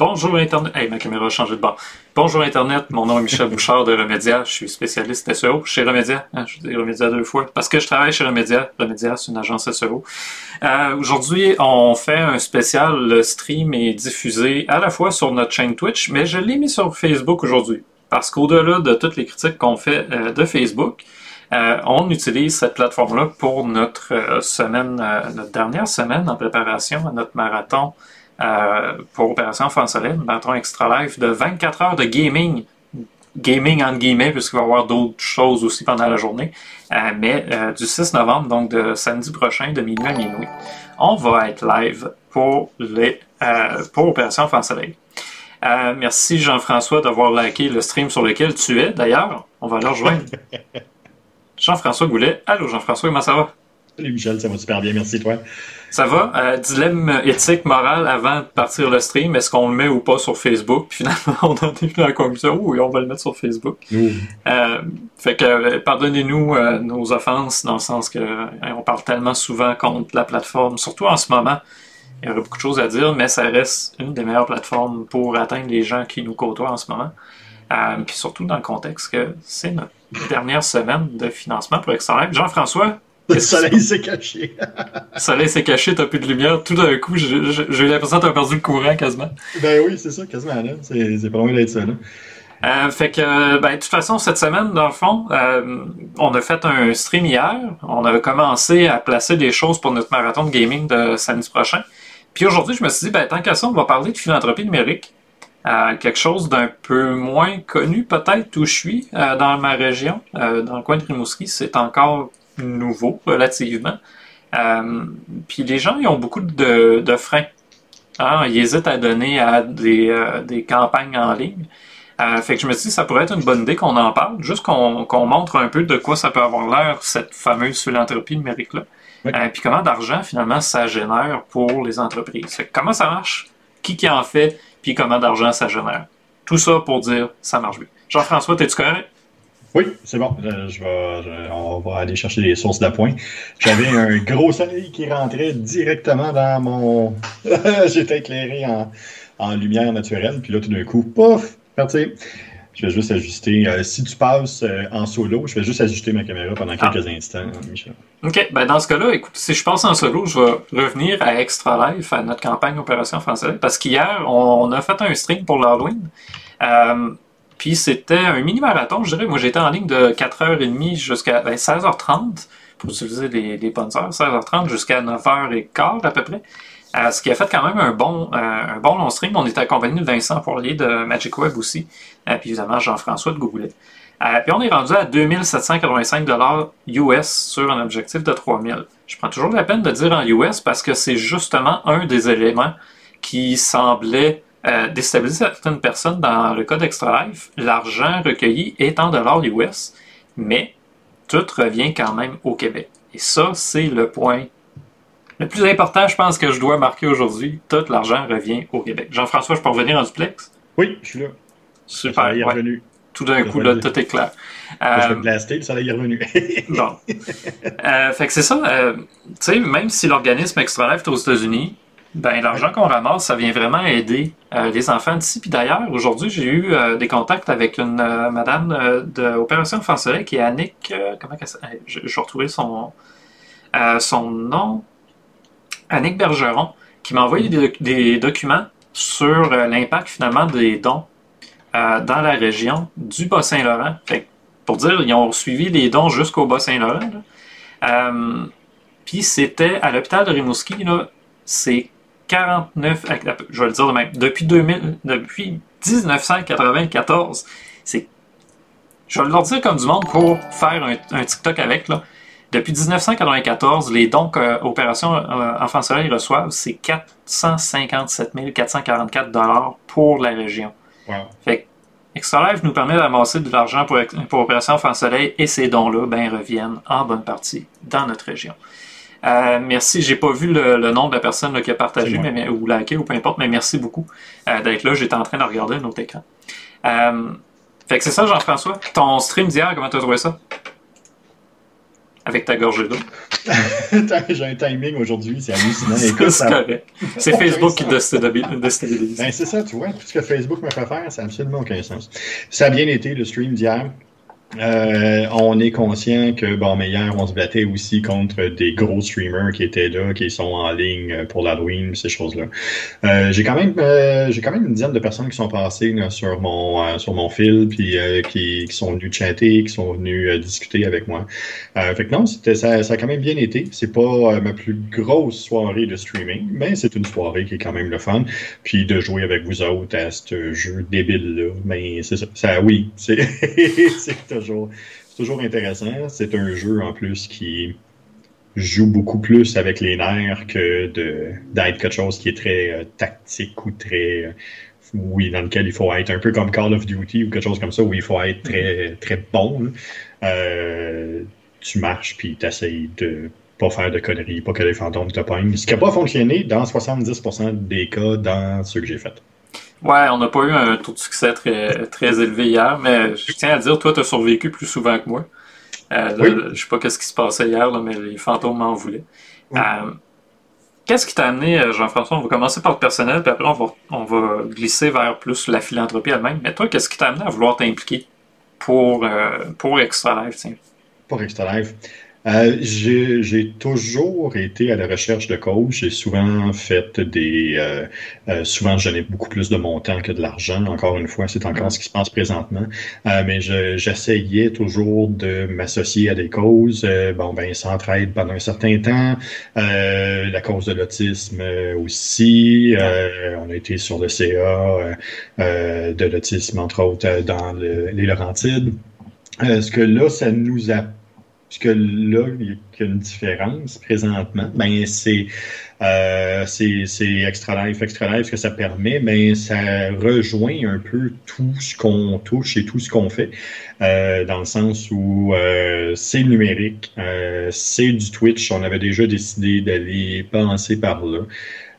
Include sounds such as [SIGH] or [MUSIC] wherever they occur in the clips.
Bonjour Internet. Hey, ma caméra a changé de bord. Bonjour Internet, mon nom est Michel [LAUGHS] Bouchard de Remedia. Je suis spécialiste SEO chez Remedia. Hein, je dis Remedia deux fois parce que je travaille chez Remedia. Remedia, c'est une agence SEO. Euh, Aujourd'hui, on fait un spécial. Le stream est diffusé à la fois sur notre chaîne Twitch, mais je l'ai mis sur Facebook aujourd'hui. Parce qu'au-delà de toutes les critiques qu'on fait euh, de Facebook, euh, on utilise cette plateforme-là pour notre semaine, euh, notre dernière semaine en préparation à notre marathon euh, pour Opération Enfant Soleil, marathon extra live de 24 heures de gaming. Gaming en guillemets, puisqu'il va y avoir d'autres choses aussi pendant la journée. Euh, mais euh, du 6 novembre, donc de samedi prochain, de minuit à minuit, on va être live pour, les, pour Opération merci Jean-François d'avoir liké le stream sur lequel tu es. D'ailleurs, on va le rejoindre. [LAUGHS] Jean-François Goulet. Allô Jean-François, comment ça va? Salut Michel, ça va super bien, merci toi. Ça va? Euh, dilemme éthique, moral avant de partir le stream, est-ce qu'on le met ou pas sur Facebook? Puis finalement, [LAUGHS] on en est venu à la conclusion, oui, on va le mettre sur Facebook. Euh, fait que euh, pardonnez-nous euh, nos offenses, dans le sens que on parle tellement souvent contre la plateforme, surtout en ce moment. Il y aurait beaucoup de choses à dire, mais ça reste une des meilleures plateformes pour atteindre les gens qui nous côtoient en ce moment. Puis surtout dans le contexte que c'est notre dernière semaine de financement pour Extra. Jean-François, le soleil s'est caché. le soleil s'est caché, t'as plus de lumière. Tout d'un coup, j'ai l'impression que t'as perdu le courant quasiment. ben oui, c'est ça, quasiment là. C'est pas loin d'être ça là. Euh, fait que, ben, de toute façon, cette semaine, dans le fond, euh, on a fait un stream hier. On avait commencé à placer des choses pour notre marathon de gaming de samedi prochain. Puis aujourd'hui, je me suis dit, ben, tant qu'à ça, on va parler de philanthropie numérique. Euh, quelque chose d'un peu moins connu, peut-être, où je suis, dans ma région. Dans le coin de Rimouski, c'est encore nouveau, relativement. Euh, puis les gens, ils ont beaucoup de, de freins. Hein, ils hésitent à donner à des, euh, des campagnes en ligne. Euh, fait que je me suis dit, ça pourrait être une bonne idée qu'on en parle, juste qu'on montre un peu de quoi ça peut avoir l'air, cette fameuse philanthropie numérique-là. Oui. Puis comment d'argent, finalement, ça génère pour les entreprises. Fait que comment ça marche, qui qui en fait, puis comment d'argent ça génère? Tout ça pour dire, ça marche bien. Jean-François, t'es-tu correct? Oui, c'est bon. Je, je vais, je- on va aller chercher les sources d'appoint. J'avais [LAUGHS] un gros soleil qui rentrait directement dans mon. [LAUGHS] J'étais éclairé en, en lumière naturelle, puis là, tout d'un coup, pouf, parti. Je vais juste ajuster. euh, si tu passes euh, en solo, je vais juste ajuster ma caméra pendant Ah. quelques instants, Michel. OK, ben dans ce cas-là, écoute, si je passe en solo, je vais revenir à Extra Life, à notre campagne Opération Française, parce qu'hier, on, on a fait un stream pour l'Halloween. Euh, puis c'était un mini-marathon, je dirais. Moi, j'étais en ligne de 4h30 jusqu'à ben, 16h30, pour utiliser les, les bonnes heures, 16h30 jusqu'à 9h15 à peu près. Euh, ce qui a fait quand même un bon, euh, un bon long stream. On était accompagné de Vincent Poirier de Magic Web aussi, euh, puis évidemment Jean-François de Googlet. Euh, puis on est rendu à 2785 US sur un objectif de 3000. Je prends toujours la peine de dire en US parce que c'est justement un des éléments qui semblait euh, déstabiliser certaines personnes dans le cas d'Extra Life. L'argent recueilli est en dollars US, mais tout revient quand même au Québec. Et ça, c'est le point le plus important, je pense, que je dois marquer aujourd'hui. Tout l'argent revient au Québec. Jean-François, je peux revenir en duplex? Oui, je suis là. Le Super. soleil est ouais. revenu. Tout d'un coup, là, tout est clair. Je Euh, vais blaster, le soleil est revenu. [LAUGHS] Bon. Euh, fait que c'est ça. euh, tu sais, même si l'organisme Extra Life est aux États-Unis, ben l'argent qu'on ramasse, ça vient vraiment aider euh, les enfants d'ici. Puis d'ailleurs, aujourd'hui, j'ai eu euh, des contacts avec une euh, madame de Opération Enfant qui est Annick. comment qu'elle s'appelle? Je, vais retrouver son, son nom. Annick Bergeron, qui m'a envoyé des, des documents sur l'impact finalement des dons dans la région du Bas-Saint-Laurent. Pour dire, ils ont suivi les dons jusqu'au Bas-Saint-Laurent. Puis c'était à l'hôpital de Rimouski, là, c'est 49, euh, je vais le dire de même, depuis, 2000, depuis 1994, c'est, je vais leur dire comme du monde pour faire un, un TikTok avec, là. Depuis 1994, les dons que Opération euh, Enfant Soleil reçoivent, c'est 457 444 dollars pour la région. Wow. Fait que nous permet d'amasser de l'argent pour, pour Opération Enfant Soleil et ces dons-là ben, reviennent en bonne partie dans notre région. Euh, merci, j'ai pas vu le, le nom de la personne là, qui a partagé mais, mais- ou liké ou peu importe, mais merci beaucoup euh, d'être là. J'étais en train de regarder un autre écran. Euh, fait que c'est ça, Jean-François? Ton stream d'hier, comment t'as trouvé ça? avec ta gorgée d'eau. [LAUGHS] J'ai un timing aujourd'hui, c'est hallucinant. [LAUGHS] c'est correct. C'est [LAUGHS] Facebook qui déstabilise. Ben, c'est ça, tu vois, tout ce que Facebook me fait faire, c'est absolument aucun sens. Ça a bien été le stream d'hier. Euh, on est conscient que, bon, mais hier, on se battait aussi contre des gros streamers qui étaient là, qui sont en ligne pour l'Halloween, ces choses-là. Euh, j'ai quand même, euh, j'ai quand même une dizaine de personnes qui sont passées sur mon, euh, sur mon fil, puis qui, qui, sont venus chatter, qui sont venus discuter avec moi. fait que non, c'était, ça, ça a quand même bien été. C'est pas ma plus grosse soirée de streaming, mais c'est une soirée qui est quand même le fun. Puis de jouer avec vous autres à ce jeu débile-là, mais c'est ça. ça oui, c'est, [LAUGHS] c'est c'est toujours intéressant. C'est un jeu en plus qui joue beaucoup plus avec les nerfs que d'être quelque chose qui est très euh, tactique ou très euh, oui dans lequel il faut être un peu comme Call of Duty ou quelque chose comme ça où il faut être très très bon. Euh, tu marches puis tu essayes de pas faire de conneries, pas que les fantômes te pognent. Ce qui n'a pas fonctionné dans 70% des cas dans ceux que j'ai fait. Ouais, on n'a pas eu un taux de succès très, très élevé hier, mais je tiens à dire, toi, tu as survécu plus souvent que moi. Euh, Je sais pas ce qui se passait hier, mais les fantômes m'en voulaient. Euh, qu'est-ce qui t'a amené, euh, Jean-François? On va commencer par le personnel, puis après, on va, on va glisser vers plus la philanthropie elle-même. Mais toi, qu'est-ce qui t'a amené à vouloir t'impliquer pour, euh, pour Extra Life? Pour Extra Life. Euh, j'ai toujours été à la recherche de cause. J'ai souvent fait des... Euh, euh, souvent, beaucoup plus de montant que de l'argent. Encore une fois, c'est encore ce qui se passe présentement. mais j'essayais toujours de m'associer à des causes. bon, ben, s'entraide pendant un certain temps. la cause de l'autisme aussi. on a été sur le CA de l'autisme, entre autres, dans les Laurentides. Est-ce que là, ça nous a puisque là, il y a une différence présentement, ben c'est euh, extra life, extra life, ce que ça permet, ben, ça rejoint un peu tout ce qu'on touche et tout ce qu'on fait, euh, dans le sens où euh, c'est numérique, euh, c'est du Twitch, on avait déjà décidé d'aller penser par là.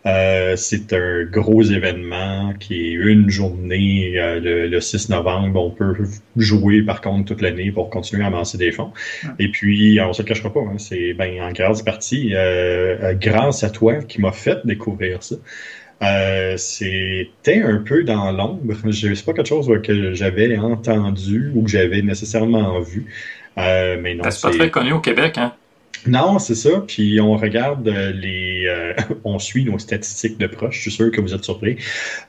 Euh, c'est un gros événement qui est une journée euh, le, 6 novembre. On peut jouer par contre toute l'année pour continuer à amasser des fonds. Et puis, on se le cachera pas, hein, c'est ben, en grâce partie euh, grâce à toi qui m'a fait découvrir ça. c'était un peu dans l'ombre. C'est pas quelque chose que j'avais entendu ou que j'avais nécessairement vu. mais non, c'est pas très connu au Québec, hein? Non, c'est ça. Puis on regarde euh, les, euh, [LAUGHS] on suit nos statistiques de proches. Je suis sûr que vous êtes surpris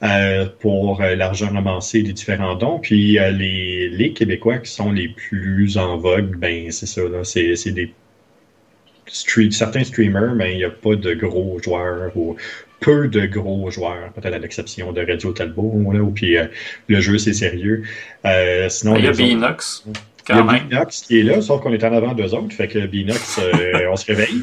euh, pour l'argent ramassé des différents dons. Puis les, les Québécois qui sont les plus en vogue, ben c'est ça. Là, c'est, c'est des certains streamers, mais il n'y a pas de gros joueurs ou peu de gros joueurs, peut-être à l'exception de Radio Talbot, là, où puis le jeu c'est sérieux. sinon, il y a Binox. Il y a Binox qui est là, sauf qu'on est en avant d'eux autres, fait que Binox, euh, [LAUGHS] on se réveille.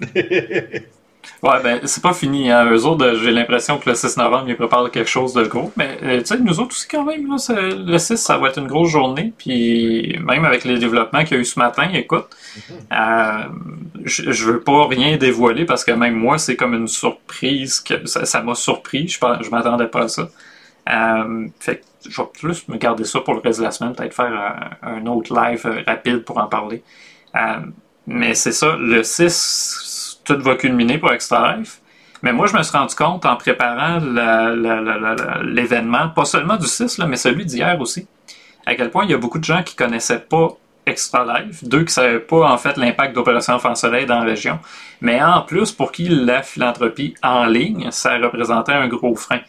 [LAUGHS] ouais, ben, c'est pas fini. Hein. Eux autres, j'ai l'impression que le 6 novembre, ils préparent quelque chose de gros. Mais, euh, tu sais, nous autres aussi, quand même, là, le 6, ça va être une grosse journée. Puis, même avec les développements qu'il y a eu ce matin, écoute, euh, je, je veux pas rien dévoiler parce que même moi, c'est comme une surprise. que Ça m'a surpris. Je, je m'attendais pas à ça. Euh, je vais plus me garder ça pour le reste de la semaine, peut-être faire un, autre live euh, rapide pour en parler. Euh, mais c'est ça, le 6, tout va culminer pour Extra Life. Mais moi, je me suis rendu compte en préparant l'événement, pas seulement du 6, là, mais celui d'hier aussi, à quel point il y a beaucoup de gens qui connaissaient pas Extra Life, deux qui savaient pas en fait l'impact d'Opération Enfant Soleil dans la région, mais en plus pour qui la philanthropie en ligne, ça représentait un gros frein.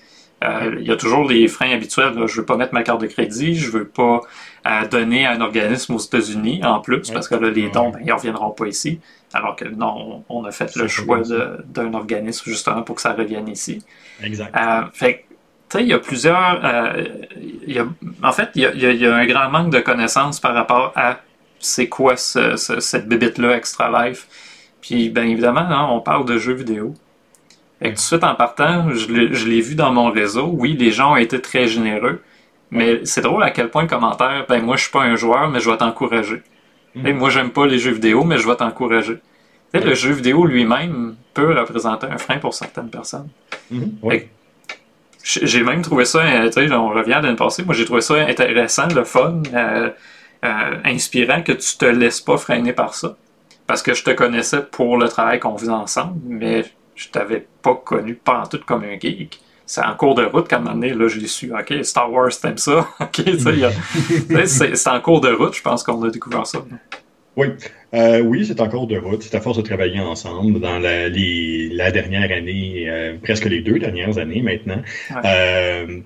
Euh, il y a toujours les freins habituels. Je veux pas mettre ma carte de crédit, je veux pas euh, donner à un organisme aux États-Unis en plus, parce que là, les dons, ben, ils reviendront pas ici. Alors que non, on a fait le choix d'un organisme justement pour que ça revienne ici. Exact. Euh, fait il y a plusieurs. Euh, y a, en fait, il y a, y a, un grand manque de connaissances par rapport à c'est quoi ce, cette bébite-là, Extra Life. Puis, bien évidemment, hein, on parle de jeux vidéo. Et tout de suite en partant, je l'ai vu dans mon réseau. Oui, les gens ont été très généreux. Mais c'est drôle à quel point le commentaire, ben moi je suis pas un joueur, mais je vais t'encourager. Mm -hmm. Moi j'aime pas les jeux vidéo, mais je vais t'encourager. Le jeu vidéo lui-même peut représenter un frein pour certaines personnes. Mhm. J'ai même trouvé ça, euh, on revient à l'année passée, moi j'ai trouvé ça intéressant, le fun, euh, euh, inspirant, que tu te laisses pas freiner par ça. parce que je te connaissais pour le travail qu'on faisait ensemble, mais je t'avais pas connu pas en tout comme un geek. C'est en cours de route qu'à un moment donné, là, j'ai su, OK, Star Wars, t'aimes ça? [LAUGHS] OK, [LAUGHS] c'est en cours de route, je pense qu'on a découvert ça. Oui, euh, oui, c'est en cours de route. C'est à force de travailler ensemble dans la, la dernière année, euh, presque les deux dernières années maintenant. Euh,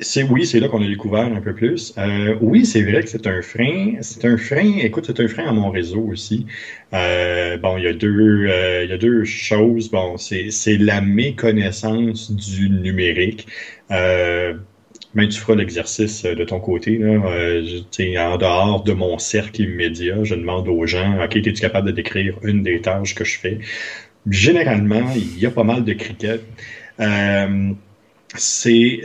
c'est oui, c'est là qu'on a découvert un peu plus. Euh, oui, c'est vrai que c'est un frein. C'est un frein. Écoute, c'est un frein à mon réseau aussi. Euh, bon, il y a deux, euh, il y a deux choses. Bon, c'est la méconnaissance du numérique. Euh, même tu feras l'exercice de ton côté. Là, en dehors de mon cercle immédiat, je demande aux gens, OK, es-tu capable de décrire une des tâches que je fais? Généralement, il y a pas mal de cricket. C'est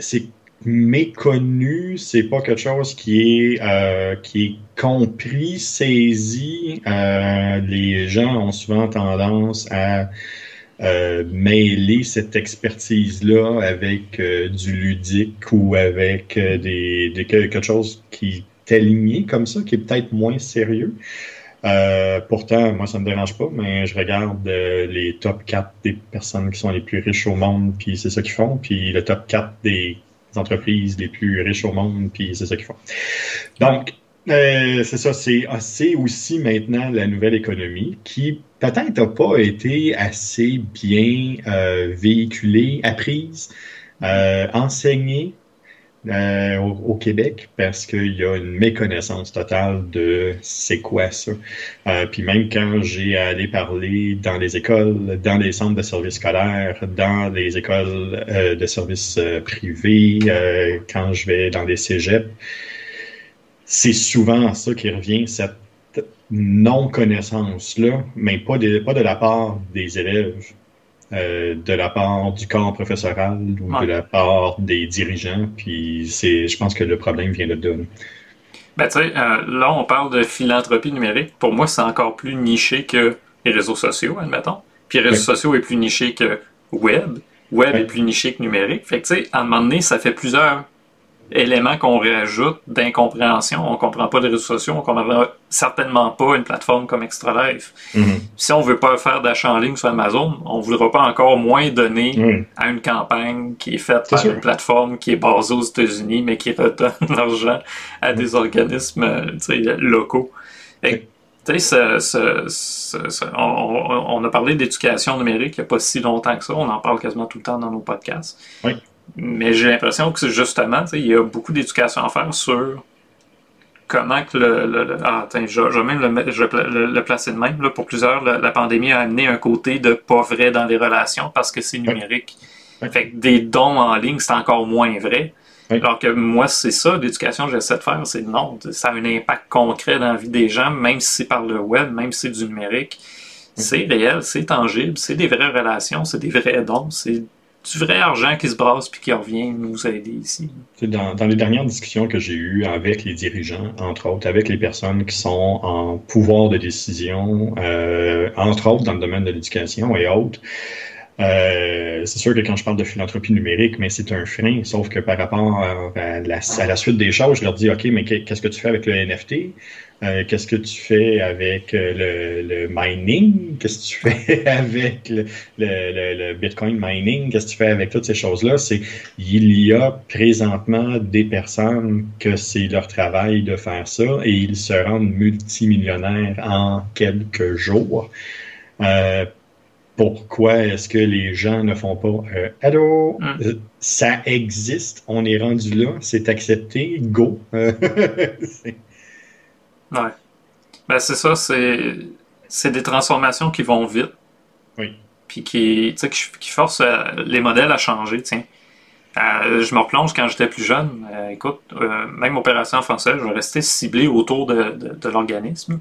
méconnu, c'est pas quelque chose qui est euh, qui est compris, saisi. Euh, les gens ont souvent tendance à euh, mêler cette expertise-là avec du ludique ou avec des, des, quelque chose qui est aligné comme ça, qui est peut-être moins sérieux. pourtant, moi, ça me dérange pas, mais je regarde les top 4 des personnes qui sont les plus riches au monde, puis c'est ça qu'ils font, puis le top 4 des entreprises les plus riches au monde, puis c'est ça qu'ils font. Donc, euh, c'est ça, c'est aussi maintenant la nouvelle économie qui peut-être n'a pas été assez bien euh, véhiculée, apprise, euh, enseignée euh, au, Québec parce qu'il y a une méconnaissance totale de c'est quoi ça. Euh, puis même quand j'ai allé parler dans les écoles, dans les centres de services scolaires, dans les écoles euh, de services euh, privés, quand je vais dans les cégeps, c'est souvent ça qui revient, cette non-connaissance-là, mais pas de, pas de la part des élèves, euh, de la part du corps professoral ou de la part des dirigeants. Puis c'est, je pense que le problème vient de là. Ben, tu sais, euh, là, on parle de philanthropie numérique. Pour moi, c'est encore plus niché que les réseaux sociaux, admettons. Puis les réseaux sociaux est plus niché que web. Web est plus niché que numérique. Fait que, tu sais, à un moment donné, ça fait plusieurs élément qu'on rajoute d'incompréhension. On comprend pas les réseaux sociaux, on comprend certainement pas une plateforme comme Extra Life. Mm-hmm. Si on veut pas faire d'achat en ligne sur Amazon, on voudra pas encore moins donner mm. à une campagne qui est faite par une plateforme qui est basée aux États-Unis, mais qui redonne [LAUGHS] l'argent à mm. des organismes euh, locaux. Et, on, a parlé d'éducation numérique il n'y a pas si longtemps que ça. On en parle quasiment tout le temps dans nos podcasts. Oui. Mais j'ai l'impression que justement, il y a beaucoup d'éducation à faire sur comment que le. ah, attends, je, vais même le, placer de même. pour plusieurs, la, pandémie a amené un côté de pas vrai dans les relations parce que c'est numérique. Fait que des dons en ligne, c'est encore moins vrai. Alors que moi, c'est ça, l'éducation que j'essaie de faire, c'est non, ça a un impact concret dans la vie des gens, même si c'est par le web, même si c'est du numérique. C'est réel, c'est tangible, c'est des vraies relations, c'est des vrais dons, c'est du vrai argent qui se brasse puis qui revient nous aider ici. Dans, les dernières discussions que j'ai eues avec les dirigeants, entre autres, avec les personnes qui sont en pouvoir de décision, euh, entre autres dans le domaine de l'éducation et autres, euh, c'est sûr que quand je parle de philanthropie numérique, mais c'est un frein, sauf que par rapport à la, à la, suite des choses, je leur dis, OK, mais qu'est-ce que tu fais avec le NFT? Euh, qu'est-ce que tu fais avec euh, le, mining? Qu'est-ce que tu fais [LAUGHS] avec le, Bitcoin mining? Qu'est-ce que tu fais avec toutes ces choses-là? C'est il y a présentement des personnes que c'est leur travail de faire ça et ils se rendent multimillionnaires en quelques jours. Euh, pourquoi est-ce que les gens ne font pas Allô, mm. ça existe, on est rendu là, c'est accepté, go. [LAUGHS] Ouais. Ben, c'est ça, c'est, c'est des transformations qui vont vite. Oui. Puis qui, qui, qui forcent euh, les modèles à changer, tiens. Euh, je me replonge quand j'étais plus jeune. Euh, écoute, même Opération Français, je vais rester ciblé autour de, de, l'organisme.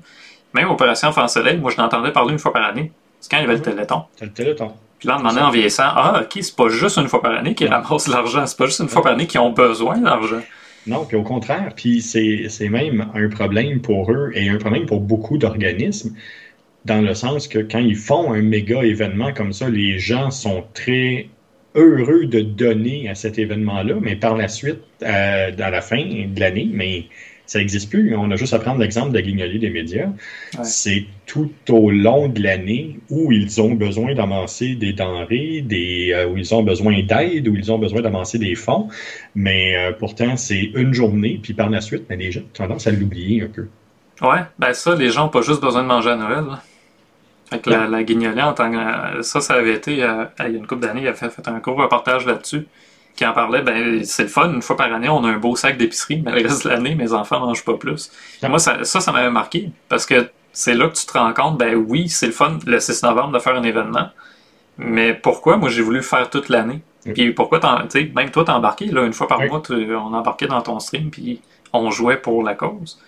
Même Opération Français, moi, je l'entendais parler une fois par année. C'est quand il y avait le. Téléthon. Le Téléthon. Puis là, on demandait en vieillissant, ah, ok, c'est pas juste une fois par année qu'ils ramassent l'argent, c'est pas juste une fois par année qu'ils ont besoin d'argent. Non, puis au contraire, puis c'est même un problème pour eux et un problème pour beaucoup d'organismes, dans le sens que quand ils font un méga événement comme ça, les gens sont très heureux de donner à cet événement-là, mais par la suite, à, la fin de l'année, mais Ça n'existe plus. On a juste à prendre l'exemple de Guignolier des médias. C'est tout au long de l'année où ils ont besoin d'amasser des denrées, des, euh, où ils ont besoin d'aide, où ils ont besoin d'amasser des fonds. Mais euh, pourtant, c'est une journée, puis par la suite, ben, les gens ont tendance à l'oublier un peu. Ouais, ben ça, les gens n'ont pas juste besoin de manger à Noël. Fait que la, la guignolée, en tant que, ça, ça avait été, euh, il y a une couple d'années, il a fait, fait un court reportage là-dessus qui en parlait, ben c'est le fun, une fois par année, on a un beau sac d'épicerie, mais le reste de l'année, mes enfants mangent pas plus. Moi, ça, ça, m'avait marqué, parce que c'est là que tu te rends compte, ben oui, c'est le fun le 6 novembre de faire un événement, mais pourquoi moi j'ai voulu faire toute l'année? Puis pourquoi, tu même toi, t'es embarqué, là, une fois par mois, on embarquait dans ton stream, puis on jouait pour la cause.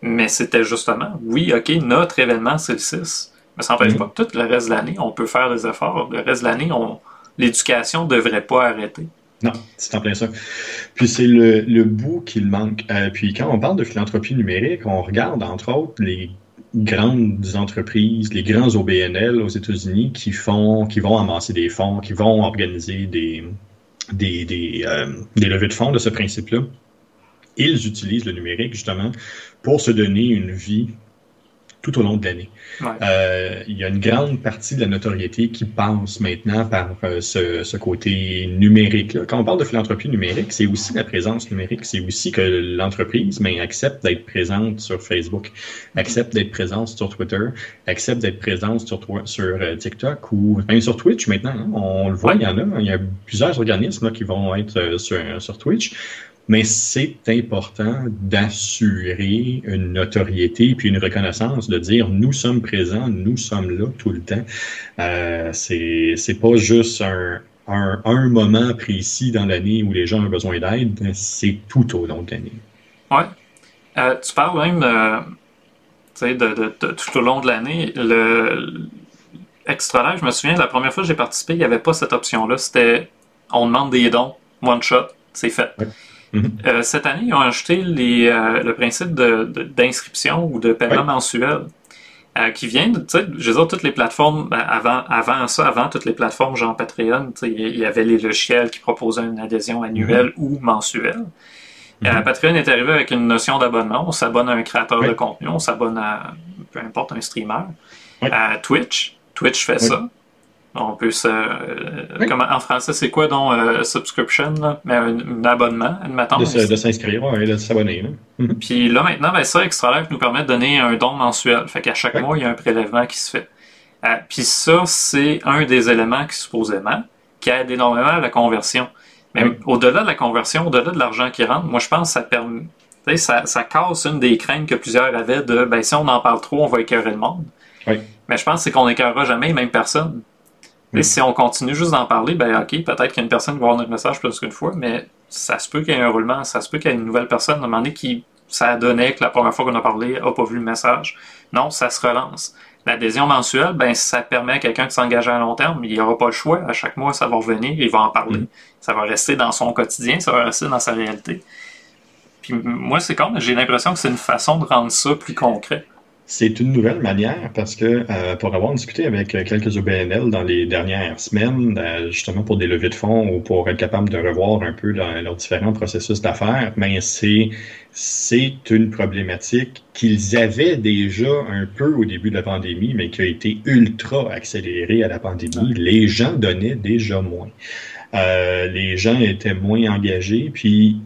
Mais c'était justement, oui, ok, notre événement, c'est le 6. Mais ça n'empêche pas que tout le reste de l'année, on peut faire des efforts. Le reste de l'année, on... l'éducation ne devrait pas arrêter. Non, c'est en plein ça. Puis c'est le, le bout qu'il manque. Euh, puis quand on parle de philanthropie numérique, on regarde entre autres les grandes entreprises, les grands OBNL aux États-Unis qui font, qui vont amasser des fonds, qui vont organiser des, des, euh, des levées de fonds de ce principe-là. Ils utilisent le numérique justement pour se donner une vie tout au long de l'année. Euh, il y a une grande partie de la notoriété qui passe maintenant par euh, ce, ce, côté numérique. Là. Quand on parle de philanthropie numérique, c'est aussi la présence numérique. C'est aussi que l'entreprise mais, accepte d'être présente sur Facebook, accepte d'être présente sur Twitter, accepte d'être présente sur, sur euh, TikTok ou même sur Twitch maintenant. Hein. On le voit, il y en a. Il y a plusieurs organismes là, qui vont être sur, sur Twitch mais c'est important d'assurer une notoriété puis une reconnaissance, de dire nous sommes présents, nous sommes là tout le temps. Euh, c'est pas juste un, un, un, moment précis dans l'année où les gens ont besoin d'aide, c'est tout au long de l'année. Oui. Euh, tu parles même de, de, de, tout au long de l'année. Le extra je me souviens, la première fois que j'ai participé, il n'y avait pas cette option-là. C'était on demande des dons, one shot, c'est fait. Mhm. Euh, cette année, ils ont ajouté les, euh, le principe d'inscription ou de paiement mensuel. Euh, qui vient de, je veux dire, toutes les plateformes, ben, avant, avant ça, avant toutes les plateformes genre Patreon, il y avait les logiciels qui proposaient une adhésion annuelle mhm. ou mensuelle. Mhm. Patreon est arrivé avec une notion d'abonnement. On s'abonne à un créateur de contenu, on s'abonne à peu importe un streamer. À Twitch, Twitch fait ça. On peut se. Euh, en français, c'est quoi donc euh, subscription, mais un, abonnement, admettons. De, s'inscrire, oui, de s'abonner. Mhm. Puis là, maintenant, ben, ça, Extra nous permet de donner un don mensuel. Fait qu'à chaque mois, il y a un prélèvement qui se fait. Euh, puis ça, c'est un des éléments qui, supposément, qui aide énormément à la conversion. Mais au-delà de la conversion, au-delà de l'argent qui rentre, moi, je pense que ça permet. Ça, ça casse une des craintes que plusieurs avaient de ben, si on en parle trop, on va écœurer le monde. Mais je pense que c'est qu'on n'écœurera jamais, même personne. Mais si on continue juste d'en parler, ben ok, peut-être qu'une personne va voir notre message plus qu'une fois, mais ça se peut qu'il y ait un roulement, ça se peut qu'il y ait une nouvelle personne à un moment donné qui ça donné que la première fois qu'on a parlé n'a pas vu le message. Non, ça se relance. L'adhésion mensuelle, ben ça permet à quelqu'un de s'engager à long terme. Il n'y aura pas le choix. À chaque mois, ça va revenir, il va en parler. Mm. Ça va rester dans son quotidien, ça va rester dans sa réalité. Puis moi, c'est comme j'ai l'impression que c'est une façon de rendre ça plus concret. C'est une nouvelle manière parce que euh, pour avoir discuté avec quelques OBNL dans les dernières semaines, euh, justement pour des levées de fonds ou pour être capable de revoir un peu leurs différents processus d'affaires, mais ben, c'est c'est une problématique qu'ils avaient déjà un peu au début de la pandémie, mais qui a été ultra accélérée à la pandémie. Les gens donnaient déjà moins. Euh, les gens étaient moins engagés, puis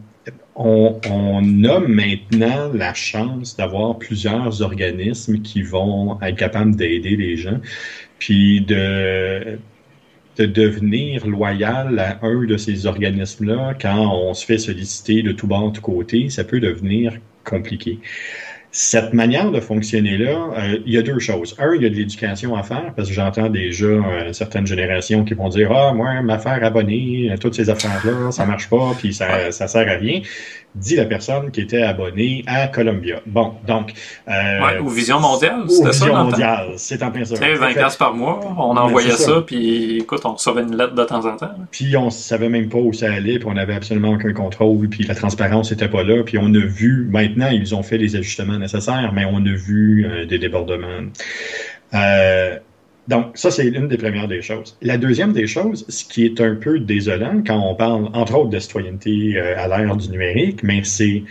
on, a maintenant la chance d'avoir plusieurs organismes qui vont être capables d'aider les gens, puis de, de devenir loyal à un de ces organismes-là quand on se fait solliciter de tout bord, de tout côté, ça peut devenir compliqué. Cette manière de fonctionner-là, euh, il y a deux choses. Un, il y a de l'éducation à faire, parce que j'entends déjà euh, certaines générations qui vont dire Ah, moi, m'affaire abonnée, toutes ces affaires-là, ça marche pas, puis ça, ça sert à rien dit la personne qui était abonnée à Columbia. Bon, donc... Euh, ouais, ou Vision Mondiale, c'était ça? Vision Mondiale, c'est en plein ça. 20 par mois, on envoyait ça, puis écoute, on recevait une lettre de temps en temps. Puis on savait même pas où ça allait, puis on avait absolument aucun contrôle, puis la transparence n'était pas là, puis on a vu, maintenant, ils ont fait les ajustements nécessaires, mais on a vu euh, des débordements. Euh, donc, ça, c'est l'une des premières des choses. La deuxième des choses, ce qui est un peu désolant quand on parle, entre autres, de citoyenneté euh, à l'ère du numérique, mais c'est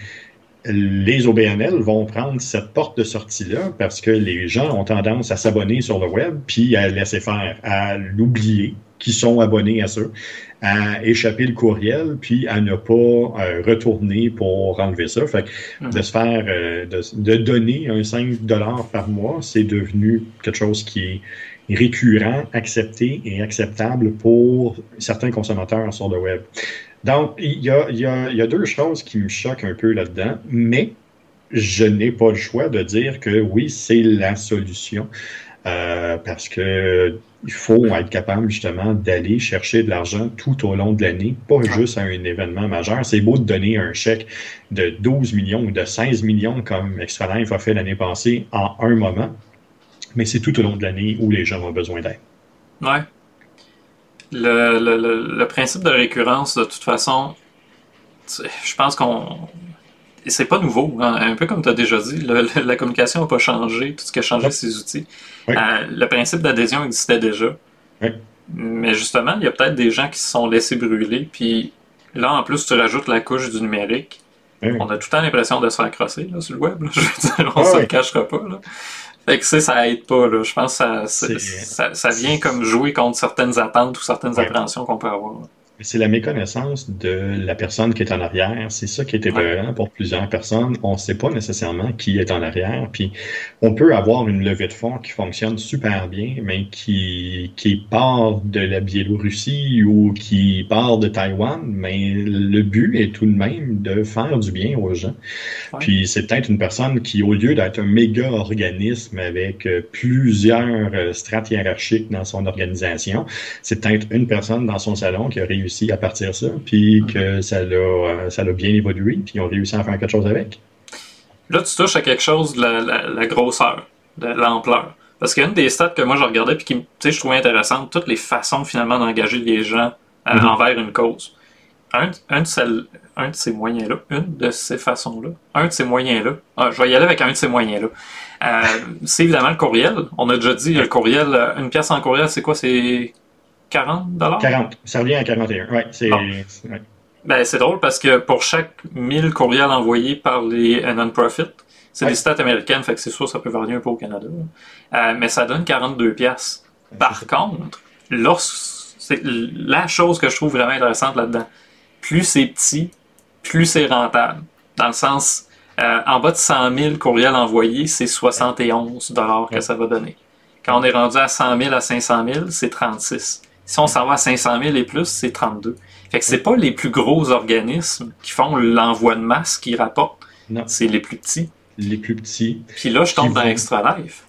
les OBNL vont prendre cette porte de sortie-là parce que les gens ont tendance à s'abonner sur le web puis à laisser faire, à l'oublier qui sont abonnés à ça, à échapper le courriel, puis à ne pas euh, retourner pour enlever ça. Fait que de se faire, euh, de, donner un 5 dollars par mois, c'est devenu quelque chose qui est récurrent, accepté et acceptable pour certains consommateurs sur le web. Donc, il y a, y a deux choses qui me choquent un peu là-dedans, mais je n'ai pas le choix de dire que oui, c'est la solution. Euh, parce que il faut être capable justement d'aller chercher de l'argent tout au long de l'année, pas juste à un événement majeur. C'est beau de donner un chèque de 12 millions ou de 16 millions comme Extra Life a fait l'année passée en un moment, mais c'est tout au long de l'année où les gens ont besoin d'aide. Ouais. Le, le, le, principe de récurrence, de toute façon, je pense qu'on c'est pas nouveau. Hein. Un peu comme tu as déjà dit, la communication n'a pas changé. Tout ce qui a changé, c'est les outils. Euh, le principe d'adhésion existait déjà. Mais justement, il y a peut-être des gens qui se sont laissés brûler. Puis là, en plus, tu rajoutes la couche du numérique. On a tout le temps l'impression de se faire crosser sur le web. [LAUGHS] Je veux dire, on ne se le cachera pas. Fait que ça aide pas. Je pense que ça, ça, vient comme jouer contre certaines attentes ou certaines appréhensions qu'on peut avoir. C'est la méconnaissance de la personne qui est en arrière. C'est ça qui est épeurant pour plusieurs personnes. On ne sait pas nécessairement qui est en arrière. Puis on peut avoir une levée de fonds qui fonctionne super bien, mais qui, qui part de la Biélorussie ou qui part de Taïwan. Mais le but est tout de même de faire du bien aux gens. Puis c'est peut-être une personne qui, au lieu d'être un méga organisme avec euh, plusieurs euh, strates hiérarchiques dans son organisation, c'est peut-être une personne dans son salon qui a réussi réussi à partir de ça, puis que ça l'a, euh, ça l'a bien évolué, puis ils ont réussi à faire quelque chose avec. Là, tu touches à quelque chose de la, grosseur, de l'ampleur. Parce qu'une des stats que moi je regardais puis qui je trouvais intéressante, toutes les façons finalement d'engager les gens euh, mm-hmm. envers une cause. Un, un, de, un de ces moyens-là, une de ces façons-là, un de ces moyens-là, ah, je vais y aller avec un de ces moyens-là. Euh, c'est évidemment le courriel. On a déjà dit le courriel, une pièce en courriel, c'est quoi? C'est 40 40. Ça revient à 41. Ouais, c'est. Ben, c'est drôle parce que pour chaque 1000 courriels envoyés par les non-profit, c'est des stats américaines, fait que c'est sûr ça peut varier un peu au Canada. Euh, mais ça donne 42 pièces. Par contre, c'est la chose que je trouve vraiment intéressante là-dedans. Plus c'est petit, plus c'est rentable. Dans le sens, euh, en bas de 100 000 courriels envoyés, c'est 71 dollars que ça va donner. Quand on est rendu à 100 000 à 500 000, c'est 36. Si on s'en va à 500 000 et plus, c'est 32. Fait que c'est pas les plus gros organismes qui font l'envoi de masse qui rapportent. Non. C'est les plus petits. Les plus petits. Puis là, je tombe dans Extra Life.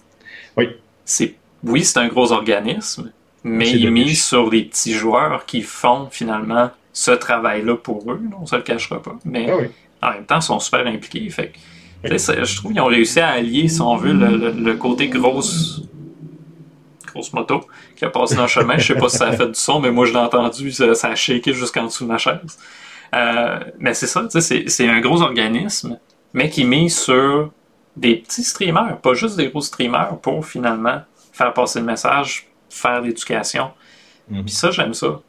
Oui. C'est, oui, c'est un gros organisme, mais il est mis sur les petits joueurs qui font finalement ce travail-là pour eux. On se le cachera pas. Mais ah en même temps, ils sont super impliqués. Fait je trouve qu'ils ont réussi à allier, si on veut, le, le côté grosse grosse moto qui a passé dans le chemin. Je sais pas si ça a fait du son, mais moi je l'ai entendu, ça, a shaké jusqu'en dessous de ma chaise. Euh, mais c'est ça, c'est un gros organisme, mais qui mise sur des petits streamers, pas juste des gros streamers, pour finalement faire passer le message, faire l'éducation. Mm-hmm. Puis ça, j'aime ça.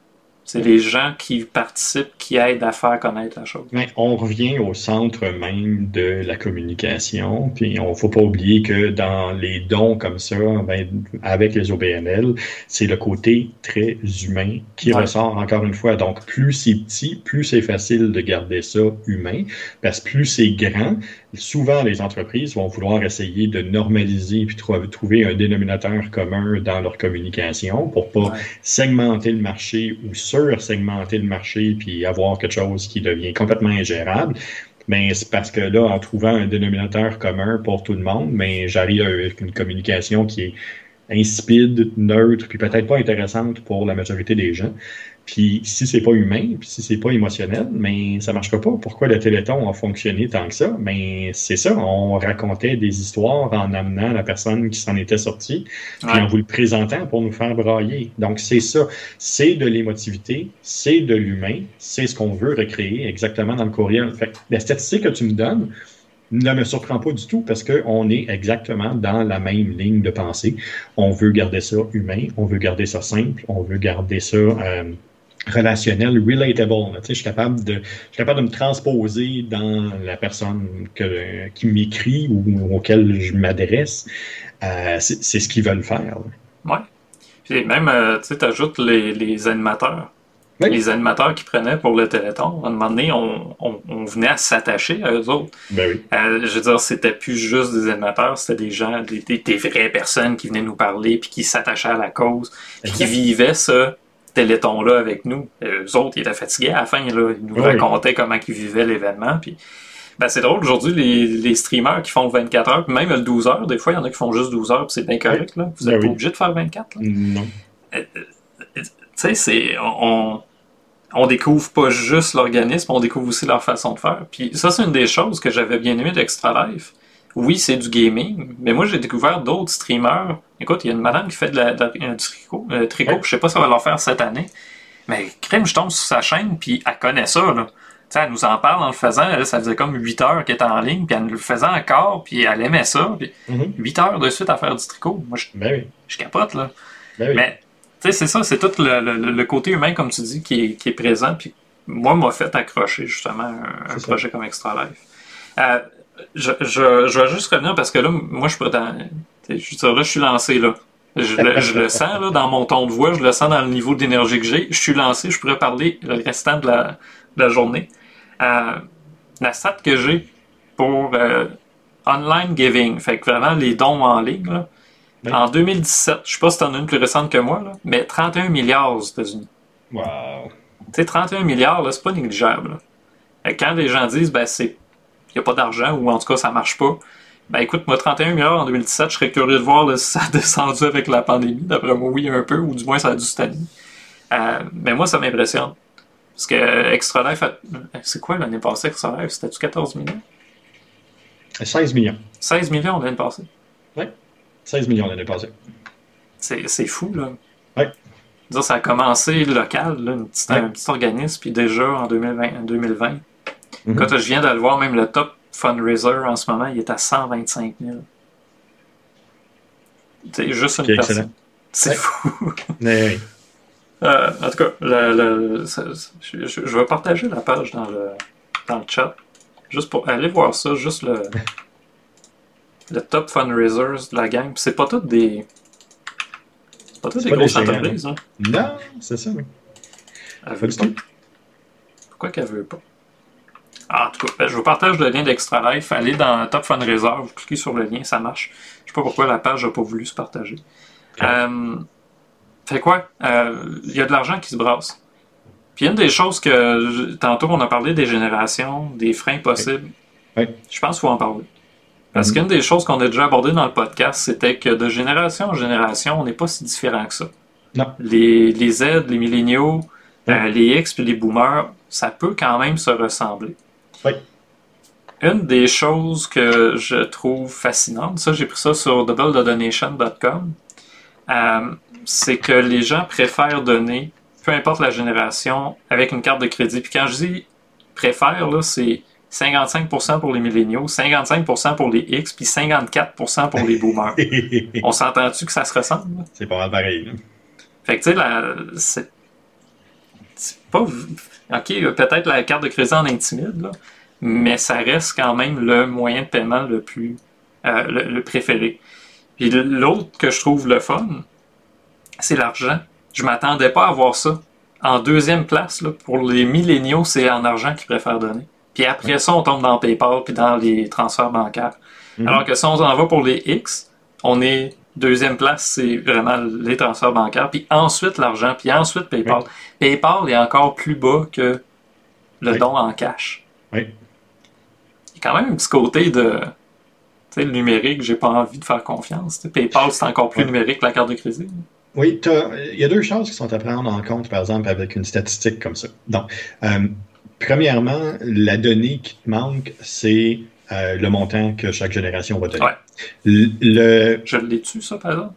C'est les gens qui participent, qui aident à faire connaître la chose. Mais on revient au centre même de la communication. Puis on faut pas oublier que dans les dons comme ça, ben, avec les OBNL, c'est le côté très humain qui ressort encore une fois. Donc plus c'est petit, plus c'est facile de garder ça humain. Parce que plus c'est grand, souvent les entreprises vont vouloir essayer de normaliser puis trouver un dénominateur commun dans leur communication pour pas segmenter le marché ou sur-segmenter le marché puis avoir quelque chose qui devient complètement ingérable. Mais c'est parce que là, en trouvant un dénominateur commun pour tout le monde, mais j'arrive avec une communication qui est insipide, neutre, puis peut-être pas intéressante pour la majorité des gens. Puis si c'est pas humain, puis si c'est pas émotionnel, mais ça marchera pas. Pourquoi le Téléthon a fonctionné tant que ça? Mais c'est ça, on racontait des histoires en amenant la personne qui s'en était sortie, puis en vous le présentant pour nous faire brailler. Donc c'est ça, c'est de l'émotivité, c'est de l'humain, c'est ce qu'on veut recréer exactement dans le courriel. Fait la statistique que tu me donnes, ne me surprend pas du tout parce qu'on est exactement dans la même ligne de pensée. On veut garder ça humain, on veut garder ça simple, on veut garder ça euh, relationnel, relatable. Je suis capable de, je suis capable de me transposer dans la personne que, qui m'écrit ou auquel je m'adresse. Euh, c'est ce qu'ils veulent faire. Oui. Puis même, euh, tu sais, ajoutes les, les animateurs. Les animateurs qui prenaient pour le Téléthon, à un moment donné, on, on, on venait à s'attacher à eux autres. Ben oui. Euh, je veux dire, c'était plus juste des animateurs, c'était des gens, des, des, vraies personnes qui venaient nous parler, puis qui s'attachaient à la cause, puis qui vivaient ce Téléthon-là avec nous. Et eux autres, ils étaient fatigués à la fin, là, ils nous racontaient comment ils vivaient l'événement, puis ben, c'est drôle, aujourd'hui, les, les, streamers qui font 24 heures, même le 12 heures, des fois, il y en a qui font juste 12 heures, puis c'est bien correct. Là. Vous n'êtes ben pas obligé de faire 24. Là. Non. Euh, euh, tu sais, c'est. On, on découvre pas juste l'organisme, on découvre aussi leur façon de faire. Puis ça, c'est une des choses que j'avais bien aimé d'Extra Life. Oui, c'est du gaming, mais moi, j'ai découvert d'autres streamers. Écoute, il y a une madame qui fait de la, un tricot, euh, tricot je sais pas si ça va leur faire cette année. Mais crème, je tombe sur sa chaîne, puis elle connaît ça, là sais, elle nous en parle en le faisant. ça faisait comme 8 heures qu'elle était en ligne, puis elle nous le faisait encore, puis elle aimait ça. Puis 8 mhm. heures de suite à faire du tricot. Moi, je, ben je capote, là. Ben Mais, tu sais, c'est ça, c'est tout le, côté humain, comme tu dis, qui est, qui est présent. Puis moi, m'a fait accrocher, justement, un, projet comme Extra Life. Euh, je, je, je, vais juste revenir parce que là, moi, je peux dans. Je là, je suis lancé, là. Je le, je le, sens là, dans mon ton de voix, je le sens dans le niveau d'énergie que j'ai. Je suis lancé, je pourrais parler le restant de la, de la journée. Euh, la stat que j'ai pour euh, online giving, fait que vraiment les dons en ligne, en 2017, je sais pas si t'en as une plus récente que moi, mais 31 milliards aux États-Unis. Wow. Tu sais, 31 milliards, c'est pas négligeable. Quand les gens disent, ben, c'est, y a pas d'argent, ou en tout cas, ça marche pas, ben, écoute, moi, 31 milliards en 2017, je serais curieux de voir si ça a [LAUGHS] descendu avec la pandémie. D'après moi, oui, un peu, ou du moins, ça a dû stagner. Euh, mais moi, ça m'impressionne. Parce que Extra Life, c'est quoi l'année passée, Extra Life? C'était-tu 14 millions? 16 millions. 16 millions l'année passée? Oui, 16 millions l'année passée. C'est fou, là. Oui. Ça a commencé local, là, un petit organisme, puis déjà en 2020, 2020 quand je viens de le voir, même le top fundraiser en ce moment, il est à 125 000. C'est juste une personne. C'est fou. [LAUGHS] oui. Euh, en tout cas, je, vais partager la page dans le, dans le chat. Juste pour aller voir ça, juste le, [LAUGHS] le top fundraisers de la gang. C'est pas toutes des. Pas toutes des grosses entreprises. Hein? Non, c'est ça. Elle veut pas. Pourquoi qu'elle veut pas? Ah, en tout cas, ben, je vous partage le lien d'Extra Life. Allez dans Top Fundraiser, vous cliquez sur le lien, ça marche. Je sais pas pourquoi la page n'a pas voulu se partager. Euh, fait quoi? Il euh, y a de l'argent qui se brasse. Puis une des choses que tantôt on a parlé des générations, des freins possibles. Je pense qu'il faut en parler. Parce mhm. qu'une des choses qu'on a déjà abordées dans le podcast, c'était que de génération en génération, on n'est pas si différent que ça. Non. Les, les Z, les milléniaux, euh, les X puis les boomers, ça peut quand même se ressembler. Oui. Une des choses que je trouve fascinante, ça j'ai pris ça sur doubledonation.com, euh, c'est que les gens préfèrent donner, peu importe la génération, avec une carte de crédit. Puis quand je dis préfèrent, là, c'est 55% pour les milléniaux, 55% pour les X, puis 54% pour les boomers. [LAUGHS] On s'entend-tu que ça se ressemble? C'est pas mal pareil. Fait que tu sais, c'est pas. Ok, peut-être la carte de crédit en intimide, là, mais ça reste quand même le moyen de paiement le plus. Euh, le, préféré. Puis l'autre que je trouve le fun, c'est l'argent. Je m'attendais pas à voir ça. En deuxième place, pour les milléniaux, c'est en argent qu'ils préfèrent donner. Puis après ça, on tombe dans PayPal puis dans les transferts bancaires. Mhm. Alors que si on en va pour les X, on est deuxième place, c'est vraiment les transferts bancaires, puis ensuite l'argent, puis ensuite PayPal. PayPal est encore plus bas que le don en cash. Oui. Il y a quand même un petit côté de le numérique, j'ai pas envie de faire confiance. PayPal, c'est encore plus numérique que la carte de crédit. Oui, il y a deux choses qui sont à prendre en compte, par exemple, avec une statistique comme ça. Donc, euh, premièrement, la donnée qui te manque, c'est euh, le montant que chaque génération va donner. Ouais. Le, Je l'ai-tu, ça, par exemple?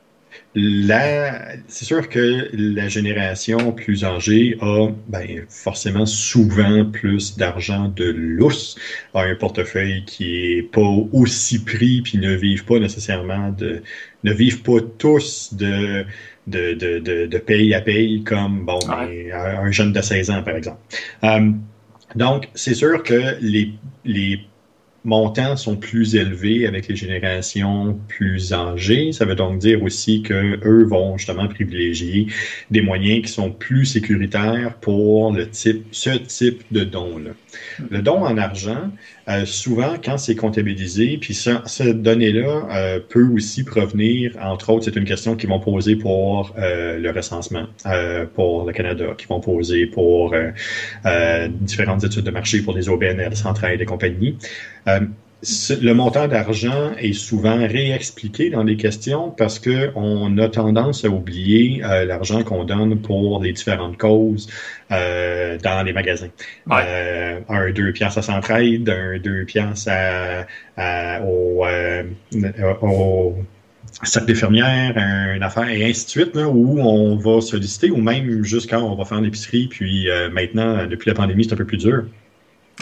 C'est sûr que la génération plus âgée a ben, forcément souvent plus d'argent de lousse, a un portefeuille qui est pas aussi pris, puis ne vivent pas nécessairement de, ne vivent pas tous de de, de, de, de paye à paye comme bon, Ouais. ben, un un jeune de 16 ans, par exemple. Euh, donc, c'est sûr que les, les montants sont plus élevés avec les générations plus âgées. Ça veut donc dire aussi que eux vont justement privilégier des moyens qui sont plus sécuritaires pour le type, ce type de don-là. Le don en argent, euh, souvent quand c'est comptabilisé, puis cette donnée-là euh, peut aussi provenir, entre autres, c'est une question qu'ils vont poser pour euh, le recensement, pour le Canada, qu'ils vont poser pour différentes études de marché, pour les OBNL, Centraide et compagnie. Le montant d'argent est souvent réexpliqué dans les questions parce que on a tendance à oublier euh, l'argent qu'on donne pour les différentes causes euh, dans les magasins. Ouais. Euh, un 2 piastres à Centraide, un 2 piastres à, à- au, euh, au cercle des fermières, une affaire, et ainsi de suite, là, où on va solliciter, ou même juste quand on va faire l'épicerie, puis euh, maintenant, depuis la pandémie, c'est un peu plus dur.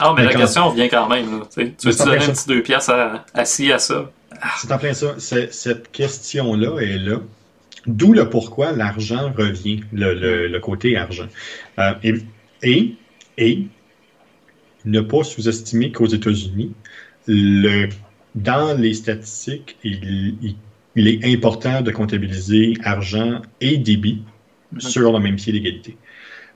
Ah, mais Mais la quand- question revient quand même. Là, tu sais. tu veux C'est en te donner un petit deux piastres à, à ci, à ça? C'est en plein ça. Cette question-là est là. D'où le pourquoi l'argent revient, le, le- le côté argent. Euh, et, et, et ne pas sous-estimer qu'aux États-Unis, le, dans les statistiques, il, il- il est important de comptabiliser argent et débit Mhm. sur le même pied d'égalité.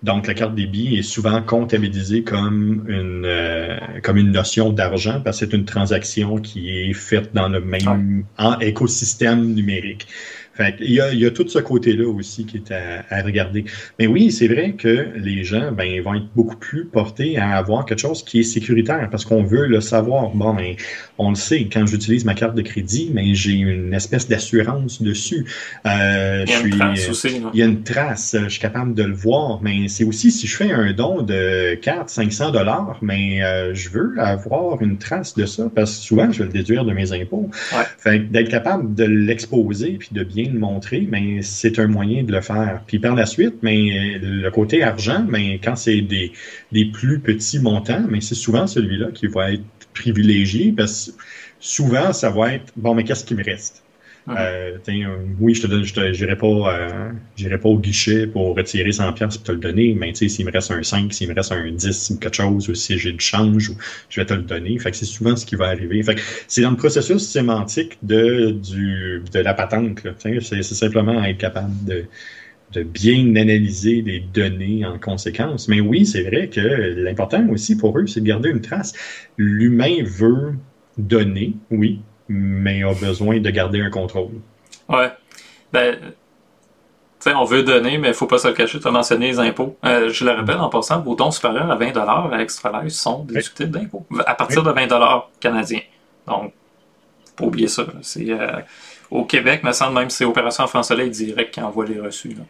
Donc, la carte débit est souvent comptabilisée comme une, euh, comme une notion d'argent parce que c'est une transaction qui est faite dans le même en écosystème numérique. Fait il, y a, il y a tout ce côté-là aussi qui est à, à regarder. Mais oui, c'est vrai que les gens ben, vont être beaucoup plus portés à avoir quelque chose qui est sécuritaire parce qu'on veut le savoir. Bon, ben, on le sait, quand j'utilise ma carte de crédit, mais j'ai une espèce d'assurance dessus. Euh, Il y a je une trace aussi. là. il y a une trace, je suis capable de le voir, mais c'est aussi si je fais un don de 4 500 dollars, mais euh, je veux avoir une trace de ça parce que souvent je vais le déduire de mes impôts. Ouais. Fait d'être capable de l'exposer puis de bien le montrer, mais c'est un moyen de le faire. Puis par la suite, mais le côté argent, mais quand c'est des des plus petits montants, mais c'est souvent celui-là qui va être privilégié parce que souvent ça va être bon mais qu'est-ce qui me reste? Euh, euh, oui, je te donne, je te, j'irai pas, euh, pas au guichet pour retirer 100 pièces pour te le donner, mais s'il me reste un 5, s'il me reste un 10 ou quelque chose, ou si j'ai du change, ou je vais te le donner. Fait que c'est souvent ce qui va arriver. C'est dans le processus sémantique de, la patente, c'est simplement être capable de, de bien analyser les données en conséquence. Mais oui, c'est vrai que l'important aussi pour eux, c'est de garder une trace. L'humain veut donner, oui, mais a besoin de garder un contrôle. Ouais. Ben, tu sais, on veut donner, mais il faut pas se le cacher. Tu as mentionné les impôts. Euh, je le rappelle en passant, vos dons supérieurs à 20 à Extra sont déductibles d'impôts. À partir de 20 canadiens. Donc, pas oublier ça. C'est, euh, au Québec, me semble même que c'est Opération France Soleil direct qui envoie les reçus. Là.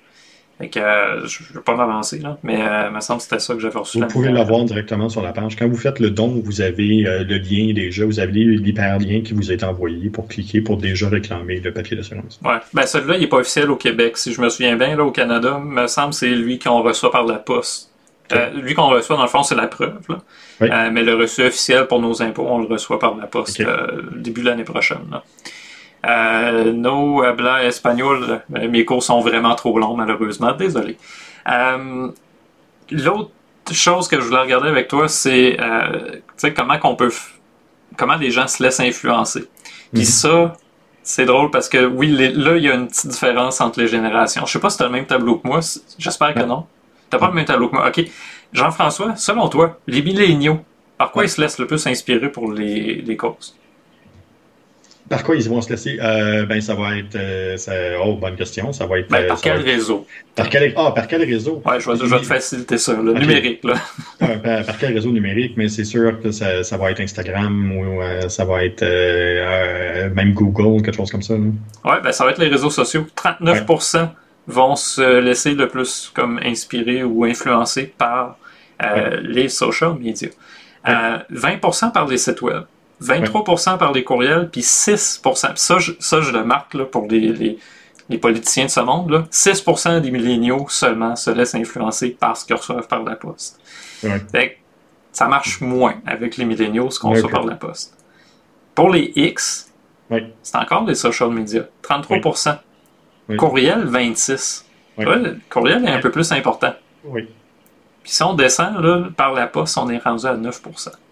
Fait que, euh, je ne veux pas m'avancer, là, mais euh, me semble que c'était ça que j'avais reçu. Vous la pouvez l'avoir directement sur la page. Quand vous faites le don, vous avez euh, le lien déjà, vous avez l'hyperlien qui vous est envoyé pour cliquer pour déjà réclamer le papier d'assurance. Ouais. Ben, celui-là, il n'est pas officiel au Québec. Si je me souviens bien, là, au Canada, me semble que c'est lui qu'on reçoit par la poste. Lui qu'on reçoit, dans le fond, c'est la preuve. là. Oui. Mais le reçu officiel pour nos impôts, on le reçoit par la poste début de l'année prochaine. Là. Euh, no habla espagnol. Euh, Mes cours sont vraiment trop longs, malheureusement. Désolé. Euh, L'autre chose que je voulais regarder avec toi, c'est euh, comment qu'on peut, comment les gens se laissent influencer. Puis Mhm. ça, c'est drôle parce que oui, les- là, il y a une petite différence entre les générations. Je sais pas si tu as le même tableau que moi. J'espère que Non. non. T'as pas le même tableau que moi. OK. Jean-François, selon toi, les milléniaux, par quoi Ouais. ils se laissent le plus inspirer pour les, les causes? Par quoi ils vont se laisser? Euh, ben, ça va être. euh, ça- oh, bonne question. Ça va être. Ben, euh, par quel être- réseau? par quel, ah, par quel réseau? Ouais, je vais, je vais te faciliter ça. Le numérique, là. [LAUGHS] Par, par quel réseau numérique, mais c'est sûr que ça, ça va être Instagram ou euh, ça va être même Google, quelque chose comme ça. Ouais, ben ça va être les réseaux sociaux. 39% vont se laisser le plus comme inspirer ou influencer par les social media. Euh, 20% par les sites web. 23% par les courriels, puis 6%. Puis ça, je, ça, je le marque là, pour les, les, les politiciens de ce monde. Là. 6% des milléniaux seulement se laissent influencer par ce qu'ils reçoivent par la poste. Ouais. Fait que ça marche moins avec les milléniaux, ce qu'on reçoit par la poste. Pour les X, Ouais. c'est encore des social media. 33%. Oui. Courriel, 26. Oui. Ouais, le courriel est un peu plus important. Oui. Puis si on descend là, par la poste, on est rendu à 9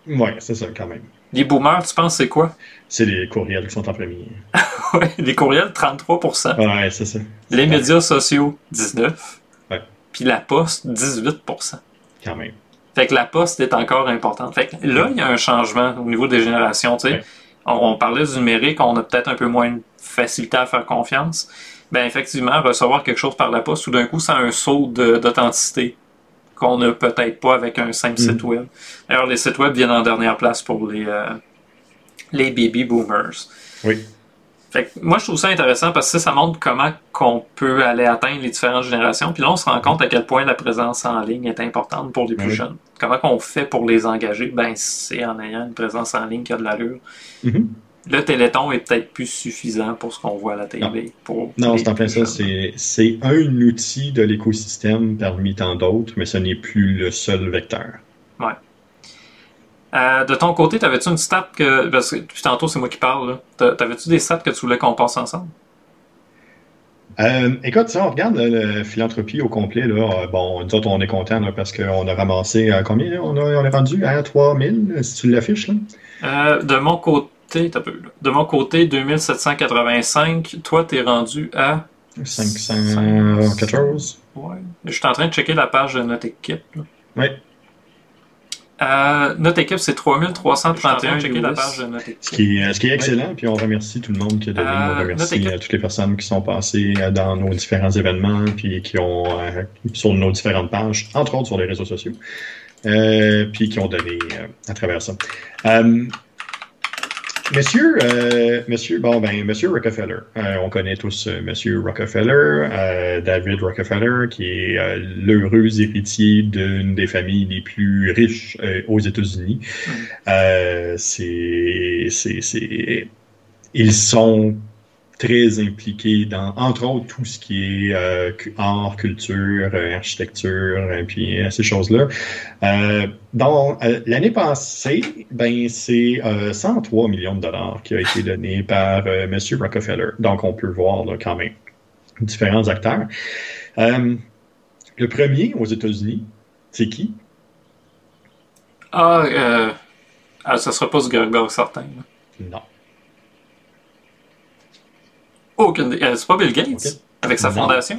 Oui, c'est ça, quand même. Les boomers, tu penses c'est quoi? C'est les courriels qui sont en premier. [LAUGHS] Ouais, les courriels, 33% Ouais, c'est ça. Les médias sociaux, 19 Ouais. Puis la poste, 18% Quand même. Fait que la poste est encore importante. Fait que là, il y a un changement au niveau des générations. tu sais. Ouais. On, on parlait du numérique, on a peut-être un peu moins de facilité à faire confiance. Ben effectivement, recevoir quelque chose par la poste, tout d'un coup, ça a un saut d'authenticité qu'on n'a peut-être pas avec un simple Mm. site web. D'ailleurs, les sites web viennent en dernière place pour les, euh, les baby boomers. Oui. Fait que moi, je trouve ça intéressant parce que ça, ça montre comment qu'on peut aller atteindre les différentes générations. Puis là, on se rend compte à quel point la présence en ligne est importante pour les plus Oui. jeunes. Comment qu'on fait pour les engager? Ben, c'est en ayant une présence en ligne qui a de l'allure. Mhm. Le Téléthon est peut-être plus suffisant pour ce qu'on voit à la télé. Pour Non, c'est en plus ça. C'est un outil de l'écosystème parmi tant d'autres, mais ce n'est plus le seul vecteur. Euh, de ton côté, t'avais-tu une stat que. Parce que depuis tantôt, c'est moi qui parle. T'avais-tu des stats que tu voulais qu'on passe ensemble? Euh, écoute, si on regarde le philanthropie au complet, là, euh, bon, nous autres, on est contents là, parce qu'on a ramassé euh, combien? Là? On, a- on est rendu à 3000, si tu l'affiches. là. De mon côté, t'as peu, là. De mon côté, 2785. Toi, t'es rendu à. 514. Ouais. Je suis en train de checker la page de notre équipe. là. Oui. Euh, notre équipe, c'est 3331. Je suis en train de checker la page de notre Ce qui, est, ce qui est excellent, puis on remercie tout le monde qui a donné. Euh, on notre remercie équipe- euh, toutes les personnes qui sont passées euh, dans nos différents événements, puis qui ont euh, sur nos différentes pages, entre autres sur les réseaux sociaux, euh, puis qui ont donné euh, à travers ça. Monsieur, euh, monsieur, bon ben, Monsieur Rockefeller. Euh, on connaît tous euh, Monsieur Rockefeller, euh, David Rockefeller, qui est euh, l'heureux héritier d'une des familles les plus riches aux États-Unis. Euh, c'est, c'est, c'est, ils sont très impliqués dans, entre autres, tout ce qui est euh, art, culture, euh, architecture, et puis euh, ces choses-là. Euh, dans euh, l'année passée, ben c'est euh, 103 millions de dollars qui a été donné par euh, Monsieur Rockefeller. Donc on peut voir là, quand même différents acteurs. Euh, le premier aux États-Unis, c'est qui? Ah, euh, ah, ça sera pas du Gregor certain. Non. Aucune. Euh, c'est pas Bill Gates avec sa Non. fondation?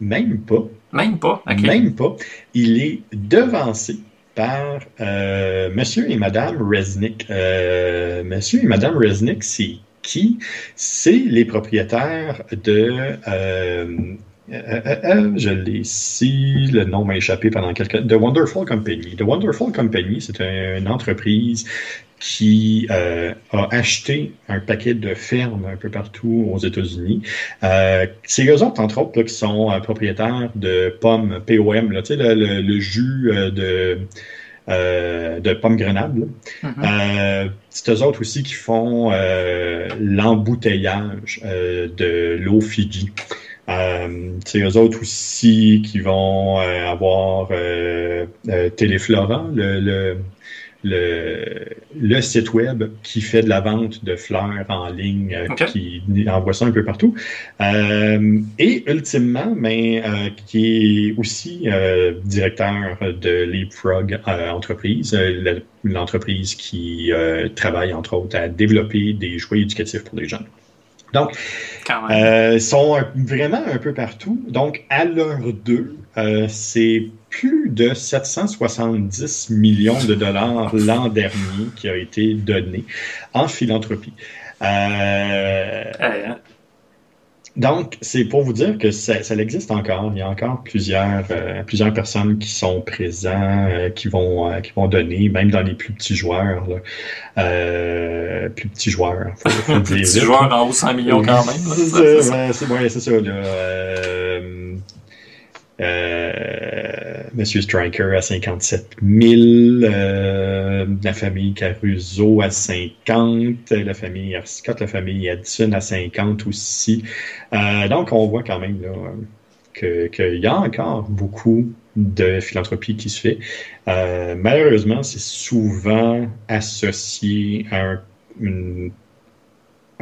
Même pas. Même pas. Ok. Même pas. Il est devancé par euh, Monsieur et Madame Resnick. Euh, Monsieur et Madame Resnick, c'est qui? C'est les propriétaires de... euh, euh, je l'ai ici, le nom m'a échappé pendant quelques... The Wonderful Company. The Wonderful Company, c'est un- une entreprise qui euh, a acheté un paquet de fermes un peu partout aux États-Unis. Euh, c'est eux autres, entre autres, là, qui sont euh, propriétaires de pommes POM, là, le, le- le jus euh, de, euh, de pommes grenades. Mhm. Euh, c'est eux autres aussi qui font euh, l'embouteillage euh, de l'eau Fiji. Euh, c'est eux autres aussi qui vont euh, avoir Téléflora, le, le, le, le site web qui fait de la vente de fleurs en ligne, euh, qui envoie ça un peu partout. Euh, et ultimement, mais euh, qui est aussi euh, directeur de Leapfrog entreprise, l'entreprise qui travaille entre autres à développer des jouets éducatifs pour les jeunes. Donc, ils sont vraiment un peu partout. Donc, à l'heure 2, c'est plus de 770 millions de dollars l'an dernier qui a été donné en philanthropie. Euh, hein. donc, c'est pour vous dire que ça, ça existe encore. Il y a encore plusieurs, euh, plusieurs personnes qui sont présents, euh, qui vont, euh, qui vont donner, même dans les plus petits joueurs. Là. Euh, plus petits joueurs. Faut, faut le [LAUGHS] dire Petit vite. joueur en haut 100 millions quand même. C'est ouais, c'est ouais, ça. Là. Euh, Monsieur Striker à 57 000, euh, la famille Caruso à 50, la famille Scott, la famille Addison à 50 aussi. Euh, donc, on voit quand même là, qu'il y a encore beaucoup de philanthropie qui se fait. Malheureusement, c'est souvent associé à un, une-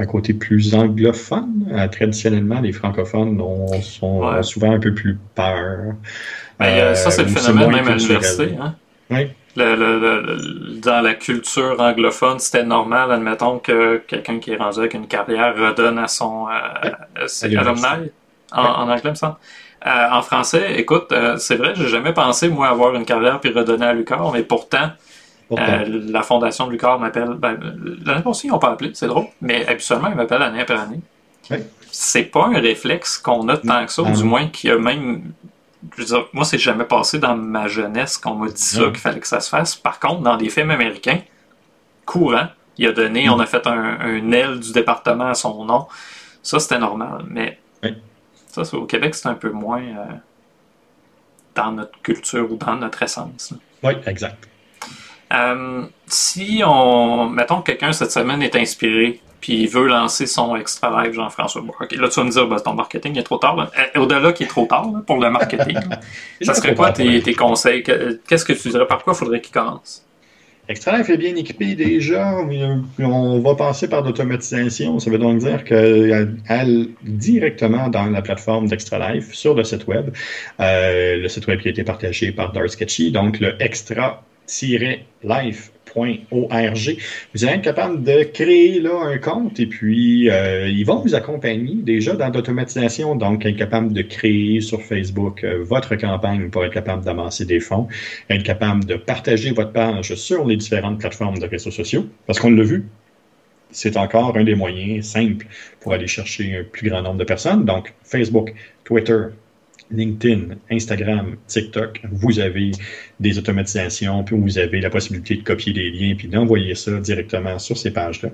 un côté plus anglophone. traditionnellement, les francophones ont, sont souvent un peu plus peur. Ben, ça, c'est le phénomène même à l'université. Hein? Oui. dans la culture anglophone, c'était normal, admettons, que quelqu'un qui est rendu avec une carrière redonne à son alumni, en, en, anglais, me semble. Euh, en français, écoute, euh, c'est vrai, j'ai jamais pensé, moi, avoir une carrière puis redonner à Lucar, mais pourtant, euh, la fondation de Lucar m'appelle. Ben, L'année passée, ils n'ont pas appelé, c'est drôle, mais habituellement, ils m'appellent année après année. C'est pas un réflexe qu'on a tant que ça, ou du moins qu'il y a même. Je veux dire, moi, c'est jamais passé dans ma jeunesse qu'on m'a dit ça, qu'il fallait que ça se fasse. Par contre, dans des films américains, courant, il a donné, on a fait un, un aile du département à son nom. Ça, c'était normal. Mais ça, au Québec, c'est un peu moins euh, dans notre culture ou dans notre essence. Oui, exact. Euh, si on. Mettons que quelqu'un cette semaine est inspiré puis il veut lancer son extra live Jean-François Là, tu vas me dire, bah, ton marketing est trop tard. Euh, au-delà qui est trop tard pour le marketing, [LAUGHS] ça serait quoi tes, tes, conseils? Qu'est-ce que tu dirais? Par quoi faudrait qu'il commence? Extralife est bien équipé déjà. On va passer par l'automatisation. Ça veut donc dire qu'elle, directement dans la plateforme d'Extralife, sur le site web, euh, le site web qui a été partagé par Dark Sketchy, donc le extra-life .org. Vous allez être capable de créer là un compte et puis euh, ils vont vous accompagner déjà dans l'automatisation, donc être capable de créer sur Facebook euh, votre campagne pour être capable d'amasser des fonds, être capable de partager votre page sur les différentes plateformes de réseaux sociaux, parce qu'on l'a vu, c'est encore un des moyens simples pour aller chercher un plus grand nombre de personnes. Donc, Facebook, Twitter, LinkedIn, Instagram, TikTok, vous avez des automatisations, puis vous avez la possibilité de copier des liens, puis d'envoyer ça directement sur ces pages-là.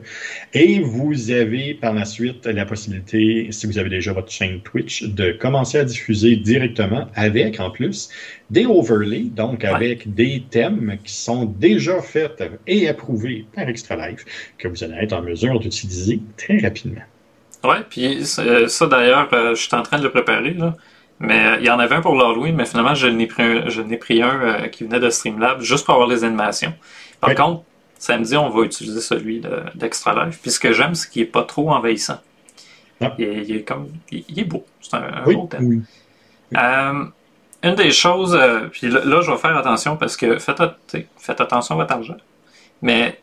Et vous avez par la suite la possibilité, si vous avez déjà votre chaîne Twitch, de commencer à diffuser directement avec, en plus, des overlays, donc avec des thèmes qui sont déjà faits et approuvés par Extra Life, que vous allez être en mesure d'utiliser très rapidement. Oui, puis ça d'ailleurs, euh, je suis en train de le préparer, là. Mais euh, il y en avait un pour l'Halloween, mais finalement, je n'ai pris un, je n'ai pris un euh, qui venait de Streamlab juste pour avoir les animations. Par contre, samedi, on va utiliser celui d'Extra Life. Puis ce que j'aime, c'est qu'il n'est pas trop envahissant. Ah. Il, est, comme, il, est beau. C'est un, beau thème. Euh, une des choses, puis là, je vais faire attention parce que faites, faites attention à votre argent. Mais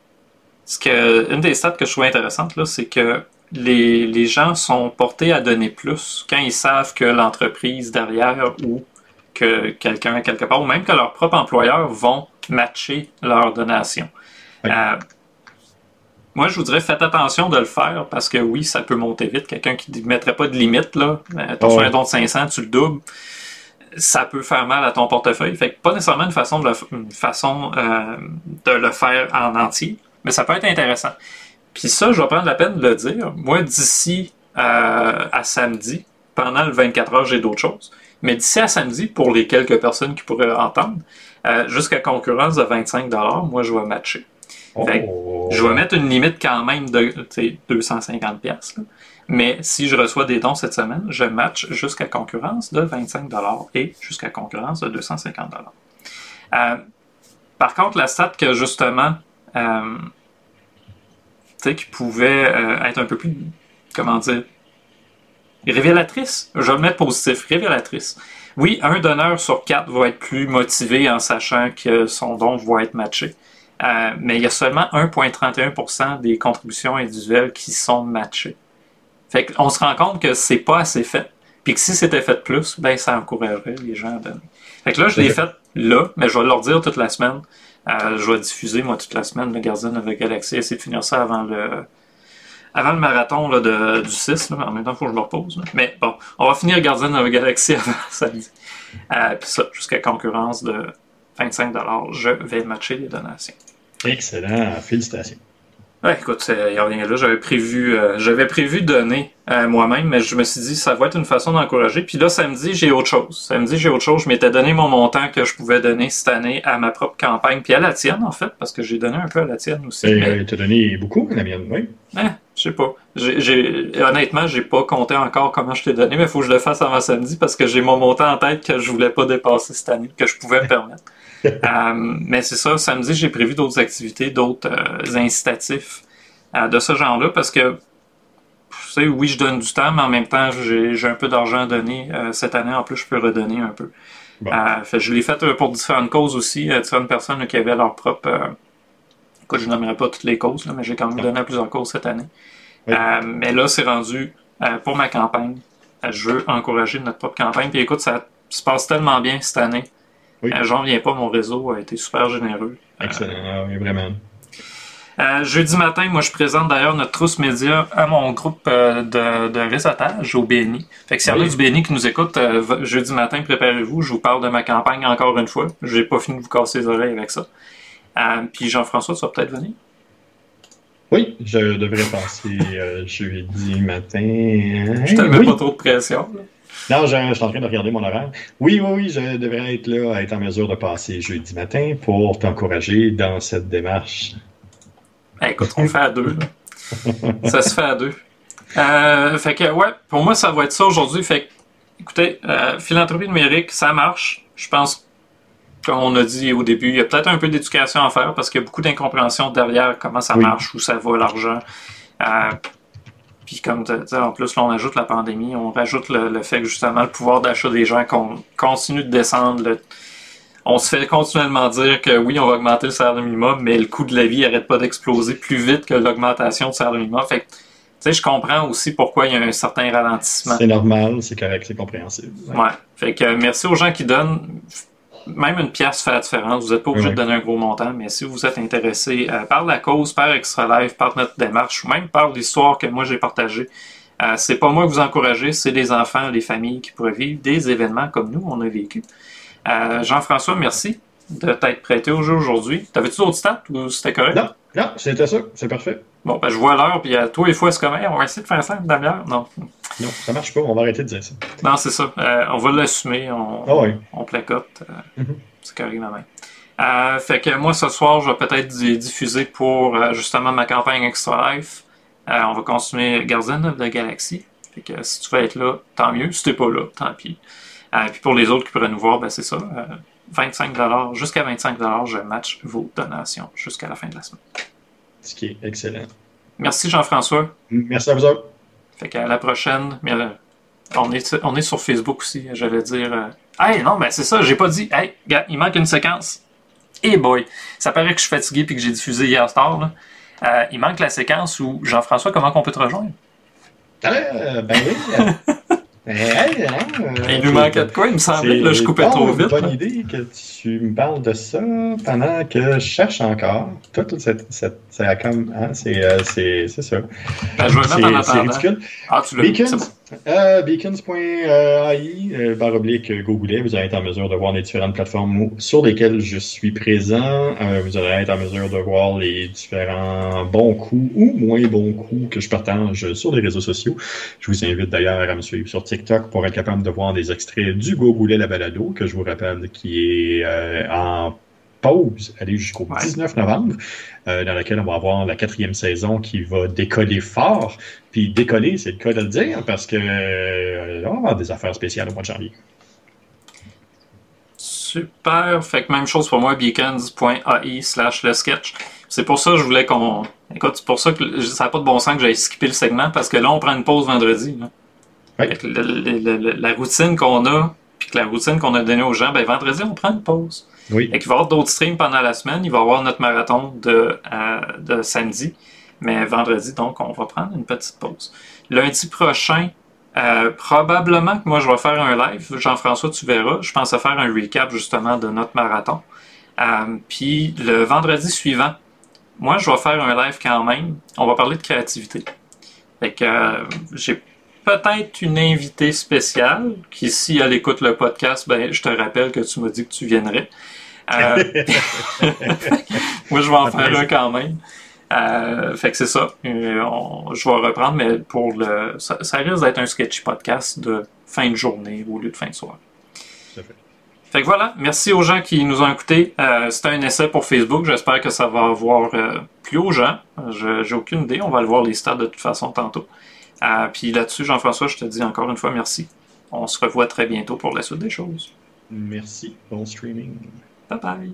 ce que, une des stats que je trouve intéressante, là, c'est que les, gens sont portés à donner plus quand ils savent que l'entreprise derrière ou que quelqu'un quelque part, ou même que leur propre employeur vont matcher leur donation. Euh, moi, je vous dirais, faites attention de le faire parce que oui, ça peut monter vite. Quelqu'un qui ne mettrait pas de limite, là, euh, tu un don de 500, tu le doubles, ça peut faire mal à ton portefeuille. Fait que pas nécessairement une façon de une façon, euh, de le faire en entier, mais ça peut être intéressant. Puis ça, je vais prendre la peine de le dire. Moi, d'ici euh, à samedi, pendant le 24 heures, j'ai d'autres choses. Mais d'ici à samedi, pour les quelques personnes qui pourraient entendre, euh, jusqu'à concurrence de 25 moi, je vais matcher. Oh. je vais mettre une limite quand même de 250 pièces. Mais si je reçois des dons cette semaine, je match jusqu'à concurrence de 25 et jusqu'à concurrence de 250 euh, Par contre, la stat que justement euh, qui pouvait euh, être un peu plus, comment dire, révélatrice. Je vais le mettre positif, révélatrice. Oui, un donneur sur quatre va être plus motivé en sachant que son don va être matché. Euh, mais il y a seulement 1,31% des contributions individuelles qui sont matchées. Fait qu'on se rend compte que c'est pas assez fait. Puis que si c'était fait plus, ben ça encouragerait les gens à donner. Fait que là, je l'ai fait là, mais je vais leur dire toute la semaine. Je vais diffuser, moi, toute la semaine, le Gardien avec Galaxy, essayer de finir ça avant le, avant le marathon là, de, du 6. Là. En même temps, il faut que je me repose. Mais bon, on va finir Gardien avec Galaxy [LAUGHS] avant samedi. Euh, Puis ça, jusqu'à concurrence de 25 je vais matcher les donations. Excellent. Félicitations. Ouais, écoute, il n'y a rien là. J'avais prévu, euh, j'avais prévu donner euh, moi-même, mais je me suis dit ça va être une façon d'encourager. Puis là, samedi, j'ai autre chose. Samedi, j'ai autre chose. Je m'étais donné mon montant que je pouvais donner cette année à ma propre campagne, puis à la tienne, en fait, parce que j'ai donné un peu à la tienne aussi. Tu mais... as donné beaucoup à la mienne, oui. Eh, je sais pas. J'ai, honnêtement, j'ai pas compté encore comment je t'ai donné, mais il faut que je le fasse avant samedi parce que j'ai mon montant en tête que je voulais pas dépasser cette année, que je pouvais me permettre. [LAUGHS] Euh, mais c'est ça, samedi, j'ai prévu d'autres activités, d'autres euh, incitatifs euh, de ce genre-là parce que sais, oui, je donne du temps, mais en même temps, j'ai un peu d'argent à donner. cette année, en plus, je peux redonner un peu. fait, je l'ai fait pour différentes causes aussi, différentes personnes qui avaient leur propre. écoute, je nommerai pas toutes les causes, mais j'ai quand même donné à plusieurs causes cette année. mais là, c'est rendu pour ma campagne. je veux encourager notre propre campagne. Puis écoute, ça se passe tellement bien cette année. Oui. J'en viens pas, mon réseau a été super généreux. Excellent, ah oui, vraiment. Euh, jeudi matin, moi, je présente d'ailleurs notre trousse média à mon groupe euh, de, de, réseautage au BNI. Fait que s'il y en a du BNI qui nous écoute, euh, jeudi matin, préparez-vous. Je vous parle de ma campagne encore une fois. Je n'ai pas fini de vous casser les oreilles avec ça. puis Jean-François, tu vas peut-être venir? Oui, je devrais passer jeudi matin. Je te mets pas trop de pression. Non, je, je, suis en train de regarder mon horaire. Oui, oui, oui, je devrais être là, être en mesure de passer jeudi matin pour t'encourager dans cette démarche. Ben, écoute, on fait à deux. [LAUGHS] ça se fait à deux. Euh, fait que, ouais, pour moi, ça va être ça aujourd'hui. Fait que, écoutez, euh, philanthropie numérique, ça marche. Je pense, comme on a dit au début, il y a peut-être un peu d'éducation à faire parce qu'il y a beaucoup d'incompréhension derrière comment ça marche, où ça va l'argent. Euh, puis comme en plus, là, on ajoute la pandémie, on rajoute le, fait que justement le pouvoir d'achat des gens continue de descendre. on se fait continuellement dire que oui, on va augmenter le salaire minimum, mais le coût de la vie n'arrête pas d'exploser plus vite que l'augmentation du salaire minimum. Fait tu sais, je comprends aussi pourquoi il y a un certain ralentissement. C'est normal, c'est correct, c'est compréhensible. Ouais. Fait que merci aux gens qui donnent même une pièce fait la différence. Vous n'êtes pas obligé de donner un gros montant, mais si vous êtes intéressé euh, par la cause, par Extra Life, par notre démarche, ou même par l'histoire que moi j'ai partagée, euh, c'est pas moi que vous encouragez, c'est les enfants, les familles qui pourraient vivre des événements comme nous, on a vécu. Euh, Jean-François, merci de t'être prêté au jeu aujourd'hui. T'avais-tu d'autres stats ou c'était correct? Non, non, c'était ça, c'est parfait. Bon, ben, je vois l'heure, puis à toi et fois, c'est comme, on va essayer de faire ça une demi-heure. Non. Non, ça marche pas, on va arrêter de dire ça. Non, c'est ça. Euh, on va l'assumer, on, ah on placote. Euh, mm-hmm. C'est correct, ma main. Euh, fait que moi, ce soir, je vais peut-être diffuser pour justement ma campagne Extra Life. on va continuer Garden of the Galaxy. Fait que si tu veux être là, tant mieux. Si t'es pas là, tant pis. puis pour les autres qui pourraient nous voir, ben c'est ça. 25 jusqu'à 25 je match vos donations jusqu'à la fin de la semaine. Ce qui est excellent. Merci Jean-François. Merci à vous autres. Fait qu'à la prochaine. Euh, on est, on est sur Facebook aussi, j'allais dire. Euh, hey, non, mais c'est ça, j'ai pas dit. Hey, gars, il manque une séquence. Hey boy! Ça paraît que je suis fatigué et que j'ai diffusé hier tard. Euh, il manque la séquence où Jean-François, comment on peut te rejoindre? ben oui. Hein, euh, il nous manquait de quoi, il me semblait. Là, je coupais trop vite. C'est une bonne idée que tu me parles de ça pendant que je cherche encore. Toute cette. cette c'est comme. Hein, c'est euh, ça. Ben, je vais mettre en attendant. C'est ridicule. Ah, tu l'as Beacons, euh, beacons.ai, euh, barre oblique Google, vous allez être en mesure de voir les différentes plateformes sur lesquelles je suis présent. Euh, vous allez être en mesure de voir les différents bons coups ou moins bons coups que je partage sur les réseaux sociaux. Je vous invite d'ailleurs à me suivre sur TikTok pour être capable de voir des extraits du Google la balado, que je vous rappelle qui est en pause, aller jusqu'au 19 novembre, euh, dans laquelle on va avoir la quatrième saison qui va décoller fort. Puis décoller, c'est le cas de le dire, parce que euh, on va avoir des affaires spéciales au mois de janvier. Super. Fait que même chose pour moi, beacons.ai slash le sketch. C'est pour ça que je voulais qu'on. Écoute, c'est pour ça que ça n'a pas de bon sens que j'aille skipper le segment, parce que là, on prend une pause vendredi. la routine qu'on a, puis que la routine qu'on a donnée aux gens, ben vendredi, on prend une pause. Oui. Et va y avoir d'autres streams pendant la semaine. Il va y avoir notre marathon de, euh, de samedi. Mais vendredi, donc, on va prendre une petite pause. Lundi prochain, euh, probablement que moi, je vais faire un live. Jean-François, tu verras. Je pense à faire un recap, justement, de notre marathon. Euh, puis, le vendredi suivant, moi, je vais faire un live quand même. On va parler de créativité. Fait que j'ai peut-être une invitée spéciale qui, si elle écoute le podcast, ben, je te rappelle que tu m'as dit que tu viendrais. Euh, [LAUGHS] [LAUGHS] moi, je vais en faire un quand même. Euh, fait que c'est ça. Euh, je vais reprendre, mais pour le. Ça, risque d'être un sketchy podcast de fin de journée au lieu de fin de soirée. Fait que voilà, merci aux gens qui nous ont écoutés. C'était un essai pour Facebook. J'espère que ça va avoir plus aux gens. J'ai aucune idée. On va le voir les stats de toute façon tantôt. Puis là-dessus, Jean-François, je te dis encore une fois merci. On se revoit très bientôt pour la suite des choses. Merci. Bon streaming. Bye bye.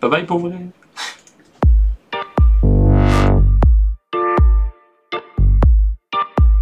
Bye bye pour vrai.